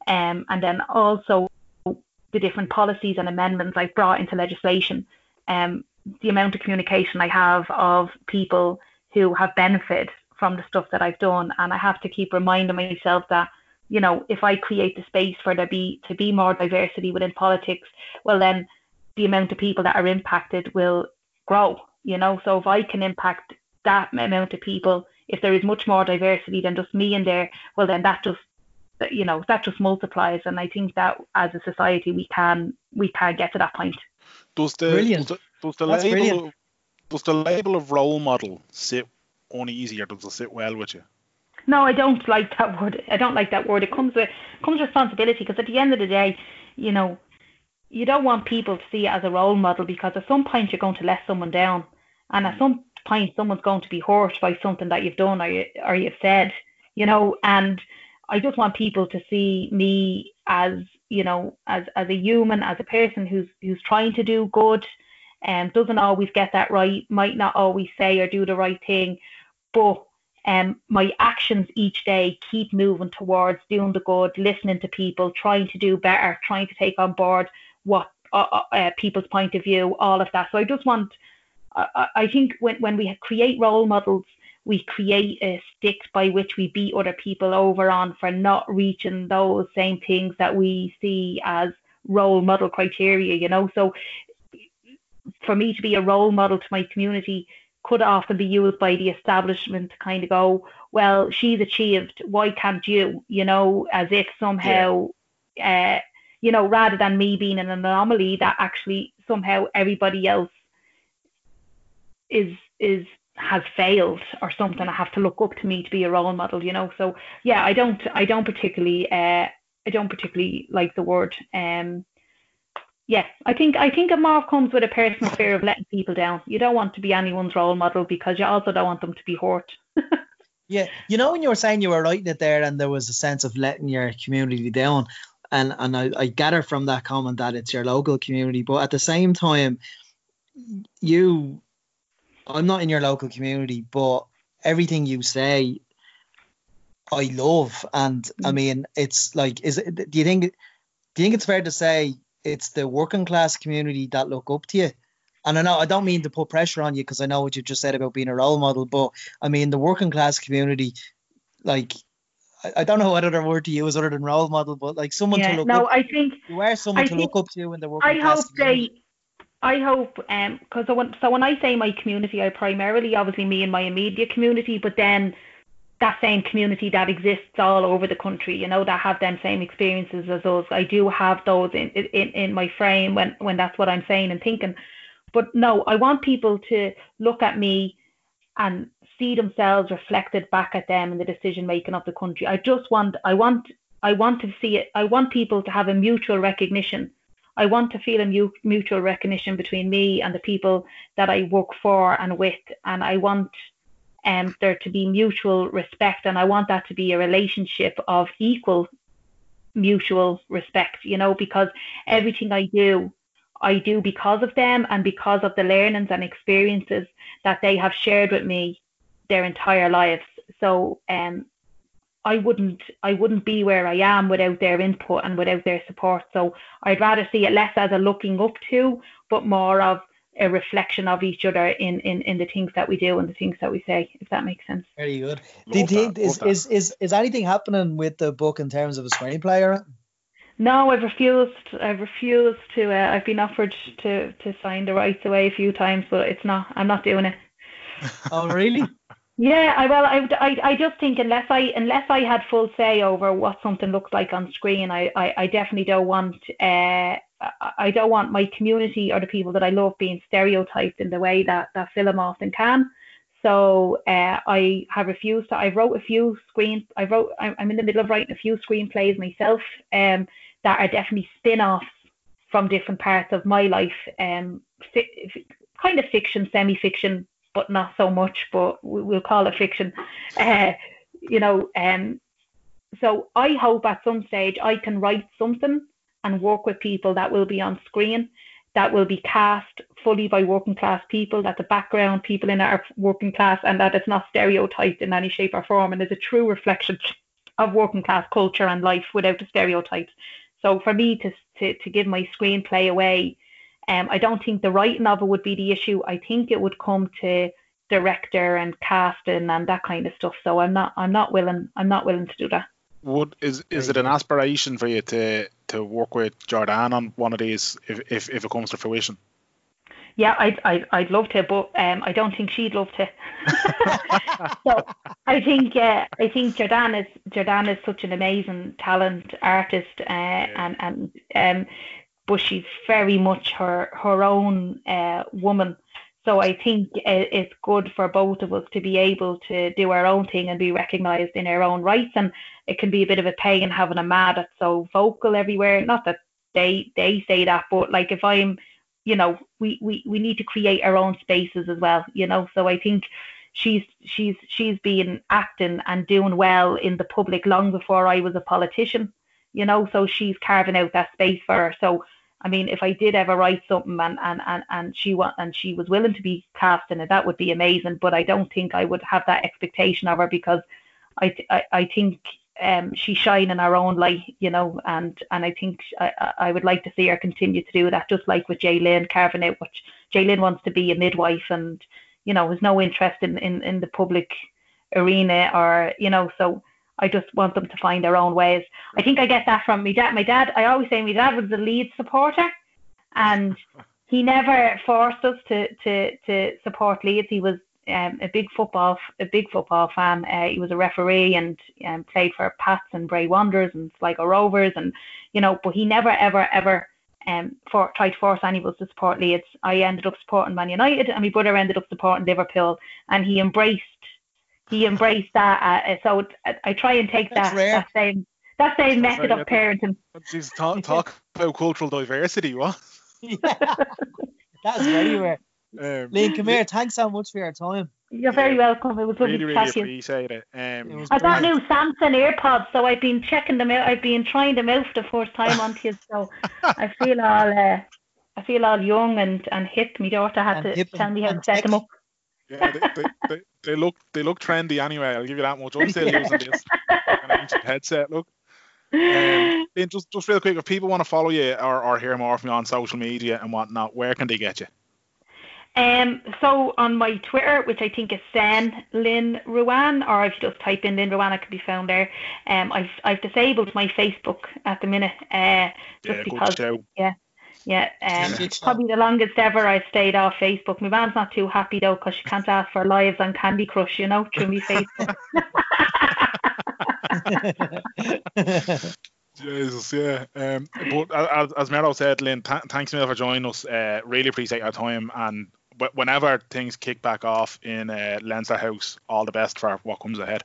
Um, and then also the different policies and amendments I've brought into legislation. Um, the amount of communication I have of people who have benefited from the stuff that I've done. And I have to keep reminding myself that, you know, if I create the space for there be to be more diversity within politics, well then the amount of people that are impacted will grow. You know, so if I can impact that amount of people, if there is much more diversity than just me in there, well then that just uh, you know that just multiplies, and I think that as a society we can we can get to that point.
Does the brilliant. Does the, does the label brilliant. does the label of role model sit uneasy or does it sit well with you?
No, I don't like that word. I don't like that word. It comes with comes responsibility because at the end of the day, you know, you don't want people to see it as a role model because at some point you're going to let someone down, and at mm. some point someone's going to be hurt by something that you've done or, you, or you've said, you know, and I just want people to see me as, you know, as, as a human, as a person who's, who's trying to do good and um, doesn't always get that right, might not always say or do the right thing, but um, my actions each day keep moving towards doing the good, listening to people, trying to do better, trying to take on board what uh, uh, uh people's point of view, all of that. So I just want I, I think when, when we create role models, we create a stick by which we beat other people over on for not reaching those same things that we see as role model criteria, you know. So for me to be a role model to my community, could often be used by the establishment to kind of go, well, she's achieved, why can't you? You know, as if somehow, uh, you know, rather than me being an anomaly, that actually somehow everybody else is is has failed or something. I have to look up to me to be a role model, you know. So yeah, I don't I don't particularly uh I don't particularly like the word. Um yeah, I think I think it more comes with a personal fear of letting people down. You don't want to be anyone's role model because you also don't want them to be hurt. (laughs)
Yeah, you know when you were saying you were writing it there, and there was a sense of letting your community down, and and I, I gather from that comment that it's your local community, but at the same time, you, I'm not in your local community, but everything you say, I love, and I mm. mean it's like, is it? Do you think? Do you think it's fair to say it's the working class community that look up to you? And I know I don't mean to put pressure on you because I know what you just said about being a role model, but I mean the working class community, like I, I don't know what other word to use other than role model, but like someone
yeah,
to look up
no,
up.
I think
You are someone
I
to
think-
look up to in the working
I
class
hope
community.
they. I hope, um, because so when, so when I say my community, I primarily obviously me and my immediate community, but then that same community that exists all over the country, you know, that have them same experiences as us. I do have those in in, in my frame when when that's what I'm saying and thinking. But no, I want people to look at me and see themselves reflected back at them in the decision making of the country. I just want I want I want to see it. I want people to have a mutual recognition. I want to feel a mu- mutual recognition between me and the people that I work for and with, and I want um, there to be mutual respect, and I want that to be a relationship of equal mutual respect. You know, because everything I do, I do because of them and because of the learnings and experiences that they have shared with me their entire lives. So um, I wouldn't I wouldn't be where I am without their input and without their support. So I'd rather see it less as a looking up to, but more of a reflection of each other in, in, in the things that we do and the things that we say, if that makes sense.
Very good.
Love
Do you think
that,
is,
love that.
is is is anything happening with the book in terms of a screenplay or?
No, I've refused. I've refused to. Uh, I've been offered to to sign the rights away a few times, but it's not. I'm not doing it. (laughs)
Oh really?
Yeah, I well, I, I, I just think unless I unless I had full say over what something looks like on screen, I, I, I definitely don't want uh I- don't want my community or the people that I love being stereotyped in the way that that film often can. So uh, I have refused to. I wrote a few screen. I wrote. I'm in the middle of writing a few screenplays myself. Um, that are definitely spin-offs from different parts of my life. Um, fi- kind of fiction, semi-fiction, but not so much. But we- we'll call it fiction. Uh, you know. Um, so I hope at some stage I can write something and work with people that will be on screen, that will be cast fully by working class people, that the background people in are working class, and that it's not stereotyped in any shape or form, and is a true reflection of working class culture and life without the stereotypes. So for me to to, to give my screenplay away, um, I don't think the writing of it would be the issue. I think it would come to director and casting and that kind of stuff. So I'm not I'm not willing I'm not willing to do that.
Would is is it an aspiration for you to to work with Jordanne on one of these if if, if it comes to fruition?
Yeah, I'd, I'd, I'd love to, but um, I don't think she'd love to. (laughs) so I think uh, I think Jordanne is Jordanne is such an amazing talent artist, uh, and and um, but she's very much her her own uh, woman. So I think it, it's good for both of us to be able to do our own thing and be recognised in our own rights. And it can be a bit of a pain having a ma that's so vocal everywhere. Not that they they say that, but like if I'm you know we, we we need to create our own spaces as well you know so i think she's she's she's been acting and doing well in the public long before i was a politician you know so she's carving out that space for her. So i mean if i did ever write something and and and, and she want and she was willing to be cast in it that would be amazing. But i don't think i would have that expectation of her because i th- I, I think um, she shine in her own light, you know, and and I think I, I- I would like to see her continue to do that, just like with Jaylin carving out what Jaylin wants to be a midwife and you know has no interest in, in in the public arena or you know so I just want them to find their own ways. I think I get that from my dad. My dad, I always say my dad was the lead supporter, and (laughs) he never forced us to to to support Leeds. He was um, a big football a big football fan. Uh, he was a referee and um, played for Pats and Bray Wanderers and Sligo Rovers, and you know, but he never ever ever um for tried to force anyone to support Leeds. I ended up supporting Man United, and my brother ended up supporting Liverpool, and he embraced he embraced that. Uh, so I, I try and take that that same that same
That's
method of parenting.
Jeez, talk, talk about cultural diversity, what?
Yeah. (laughs) That's very rare.
Um,
Liam, come here. Thanks so much for your time.
You're very welcome. It was lovely
Really,
to
really
chat to you.
appreciate it.
It
Um,
was
I got new Samsung AirPods, so I've been checking them out. I've been trying them out for the first time on you, so (laughs) I feel all uh, I feel all young and, and hip. My daughter had
And
to tell
and-
me how to
and
set
tech.
them up.
Yeah, they, they, they, they look they look trendy anyway. I'll give you that much. I'm still using this kind of ancient headset. Look. Um, Then just just real quick, if people want to follow you or, or hear more from you on social media and whatnot, where can they get you?
Um, so on my Twitter, which I think is Sen Lynn Ruane, or if you just type in Lynn Ruane, I can be found there. Um, I've I've disabled my Facebook at the minute, uh, just
Yeah,
because
show.
Yeah, um,
Good show.
probably the longest ever I've stayed off Facebook. My mom's not too happy though, because she can't ask for lives on Candy Crush, you know, through me Facebook. (laughs)
Jesus, yeah. Um, but as, as Mero said, Lynn, th- thanks a for joining us. Uh, really appreciate your time. And wh- whenever things kick back off in uh, Leinster House, all the best for what comes ahead.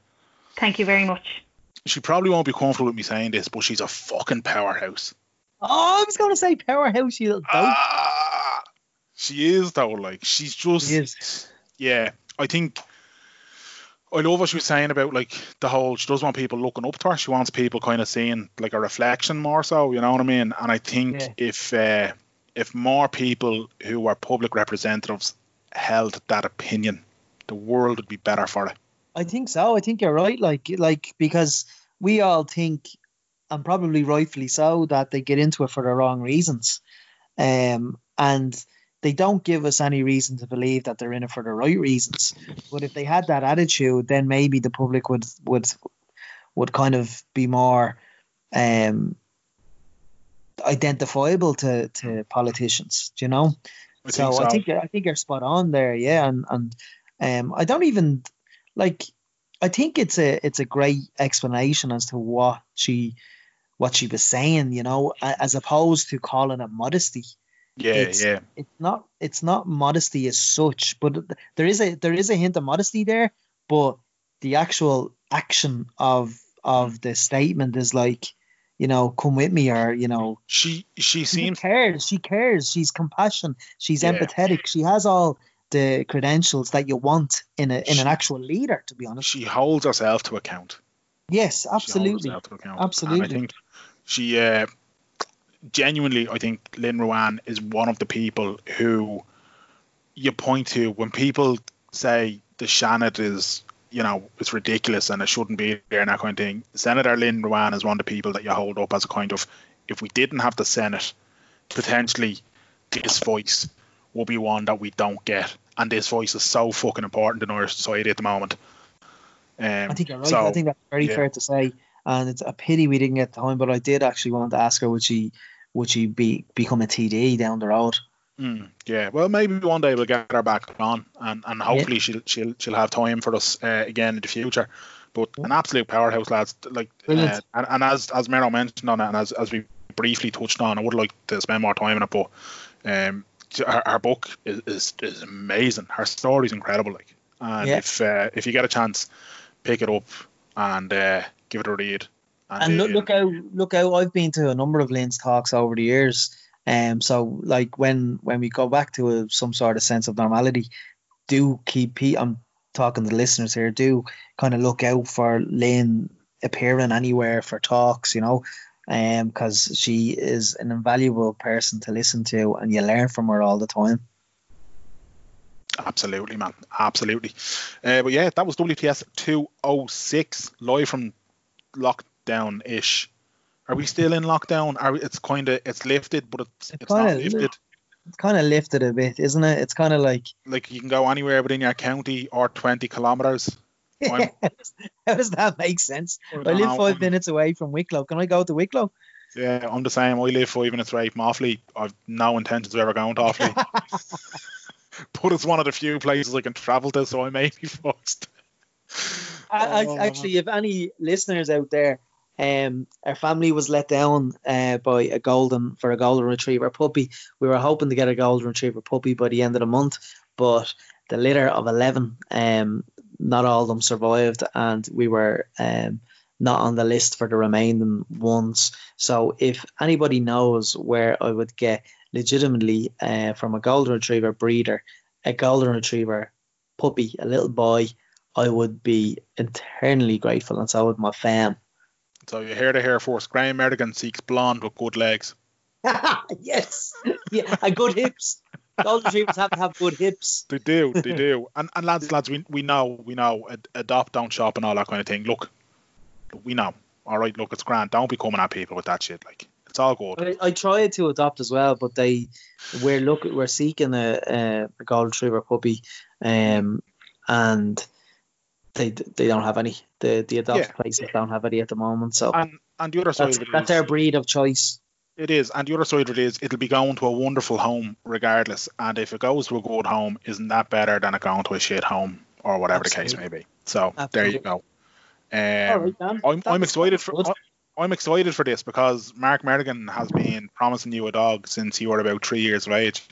Thank you very much.
She probably won't be comfortable with me saying this, but she's a fucking powerhouse.
Oh, I was going to say powerhouse, you little dope.
Ah, she is though. Like she's just
She is.
yeah. I think I love what she was saying about like the whole. She doesn't want people looking up to her. She wants people kind of seeing like a reflection more so. You know what I mean? And I think
Yeah.
if uh, if more people who are public representatives held that opinion, the world would be better for it.
I think so. I think you're right. Like, like because we all think, and probably rightfully so, that they get into it for the wrong reasons, um, and they don't give us any reason to believe that they're in it for the right reasons. But if they had that attitude, then maybe the public would would would kind of be more um, identifiable to to politicians. Do you know?
I
so,
so.
I think I think you're spot on there, yeah. And and um, I don't even like. I think it's a it's a great explanation as to what she what she was saying, you know, as opposed to calling it modesty.
yeah,
it's-
yeah.
It's not it's not modesty as such, but there is a there is a hint of modesty there, but the actual action of of the statement is like, you know, come with me or you know,
She she
she
seems
cares. She cares. She's compassionate. She's
Yeah.
empathetic. She has all the credentials that you want in a in an actual leader. To be honest.
she holds herself to account.
Yes,
She holds
absolutely.
herself to account.
Absolutely.
And I think she uh, genuinely, I think Lynn Ruane is one of the people who you point to when people say the Seanad is, you know, it's ridiculous and it shouldn't be there and that kind of thing. Senator Lynn Ruane is one of the people that you hold up as a kind of, if we didn't have the Senate, potentially this voice will be one that we don't get. And this voice is so fucking important in our society at the moment. Um,
I think you're right.
so,
I think that's very
yeah.
fair to say, and it's a pity we didn't get time. But I did actually want to ask her would she would she be become a TD down the road?
Mm, yeah, well, maybe one day we'll get her back on, and, and hopefully she'll she'll she'll have time for us uh, again in the future. But an absolute powerhouse, lads. Like, uh, and, and as as Mero mentioned on it, and as, as we briefly touched on, I would like to spend more time on it. But um, her, her book is, is is amazing. Her story is incredible. Like, and
Yeah.
if uh, if you get a chance, pick it up and uh, give it a read.
And look,
uh,
look out, look out! I've been to a number of Lynn's talks over the years. Um, so like when when we go back to a, some sort of sense of normality, do keep. I'm talking to the listeners here. Do kind of look out for Lynn appearing anywhere for talks. You know, um, because she is an invaluable person to listen to, and you learn from her all the time.
Absolutely, man. Absolutely. Uh, but yeah, that was WTS 206 live from lockdown ish. Are we still in lockdown? Are we, it's kind of it's lifted, but it's
It's
it's not lifted.
It's kind of lifted a bit, isn't it? It's kind of like
Like you can go anywhere within your county or 20 kilometers. (laughs) I'm-
how does that make sense?
I
I live
know,
five
I'm-
minutes away from Wicklow. Can I go to Wicklow?
Yeah, I'm the same. I live five minutes away from Offaly. I've no intentions of ever going to Offaly. (laughs) (laughs) but it's one of the few places I can travel to, so I may be fucked.
I, I,
Oh.
actually, if any listeners out there, um, our family was let down uh, by a golden for a golden retriever puppy. We were hoping to get a golden retriever puppy by the end of the month, but the litter of eleven, um, not all of them survived, and we were um not on the list for the remaining ones. So if anybody knows where I would get legitimately uh, from a golden retriever breeder, a golden retriever puppy, a little boy, I would be eternally grateful, and so would my fam.
So you hear the hair force. Graham Merrigan seeks blonde with good legs. (laughs)
yes, yeah, and good hips. Golden retrievers have to have good hips.
They do, they do. And and lads, lads, we we know, we know, ad- adopt, don't shop, and all that kind of thing. Look, we know. All right, look, it's grand. Don't be coming at people with that shit. Like, it's all good.
I, I tried to adopt as well, but they we're look we're seeking a, a, a golden retriever puppy, um, and they they don't have any. The the adopt
Yeah.
places don't have any at the moment. So
And and the other side
that's
of it
that's our breed of choice.
It is, and the other side of it is, it'll be going to a wonderful home regardless. And if it goes to a good home, isn't that better than it going to a shit home or whatever the case may be? So there you go. Um,
right,
I'm, I'm excited for
good.
I'm excited for this because Mark Merrigan has been promising you a dog since you were about three years of age.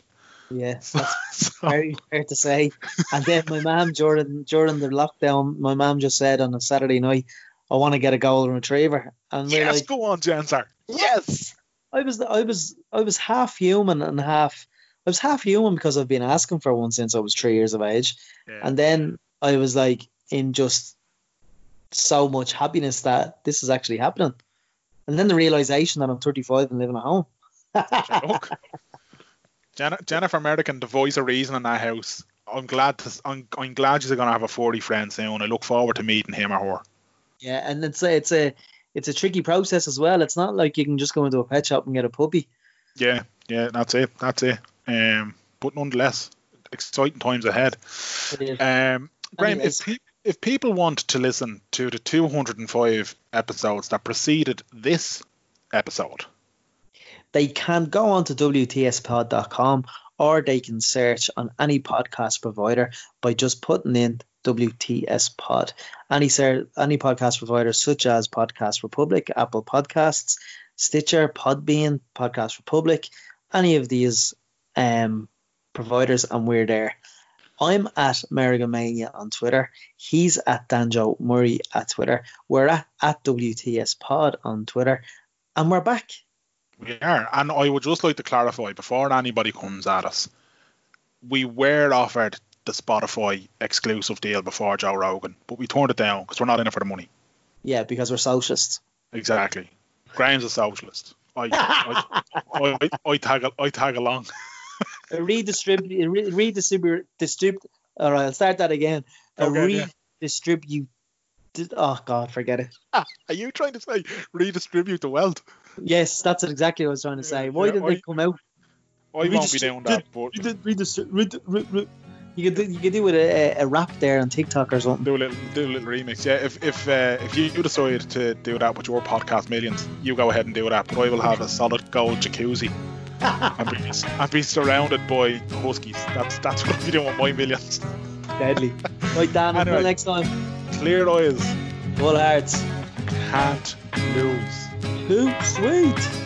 Yeah, (laughs) that's
so-
very fair to say. And then my mum during during the lockdown, my mum just said on a Saturday night, "I want to get a golden retriever," and we're
yes,
like,
go on, Jensar. Yes.
I was I was I was half human and half I was half human because I've been asking for one since I was three years of age,
Yeah.
and then I was like in just so much happiness that this is actually happening, and then the realization that I'm 35 and living at home. (laughs)
Look, Jen- Jennifer Merrigan, the voice of reason in that house. I'm glad to, I'm, I'm glad she's going to have a 40 friend soon. I look forward to meeting him or her.
Yeah, and it's a, it's a it's a tricky process as well. It's not like you can just go into a pet shop and get a puppy.
Yeah, yeah, that's it. That's it. Um, but nonetheless, exciting times ahead. Um, Graham, if, pe- if people want to listen to the 205 episodes that preceded this episode,
they can go on to WTSpod.com or they can search on any podcast provider by just putting in WTS Pod. Any, ser- any podcast provider such as Podcast Republic, Apple Podcasts, Stitcher, Podbean, Podcast Republic, any of these um, providers, and we're there. I'm at Mania on Twitter. He's at Danjo Murray at Twitter. We're at, at WTS Pod on Twitter. And we're back.
We are. And I would just like to clarify before anybody comes at us, we were offered the Spotify exclusive deal before Joe Rogan, but we turned it down because we're not in it for the money.
Yeah, because we're socialists.
Exactly. Graham's a socialist. I, I, (laughs) I, I, tag, I tag along.
Uh, redistribute, uh, re- redistribute, distribute. All right, I'll start that again. A
Okay, yeah.
Oh God, forget it. (laughs)
Are you trying to say redistribute the wealth?
Yes, that's exactly what I was trying to say. Why
Yeah,
didn't
I-
they come out?
I won't be
Redistri-
doing that, but
Redistri- redi- re- re- You could do, you could do with a, a rap there on TikTok or something.
do a little do a little remix. Yeah, if if uh, if you decide to do that with your podcast millions, you go ahead and do that. But I will have a solid gold jacuzzi (laughs) and be, and be surrounded by huskies. That's that's what I'll be doing with my millions.
Deadly. (laughs) Right, Dan. Until
Anyway.
next time.
Clear eyes,
Full hearts.
can't lose.
Too sweet.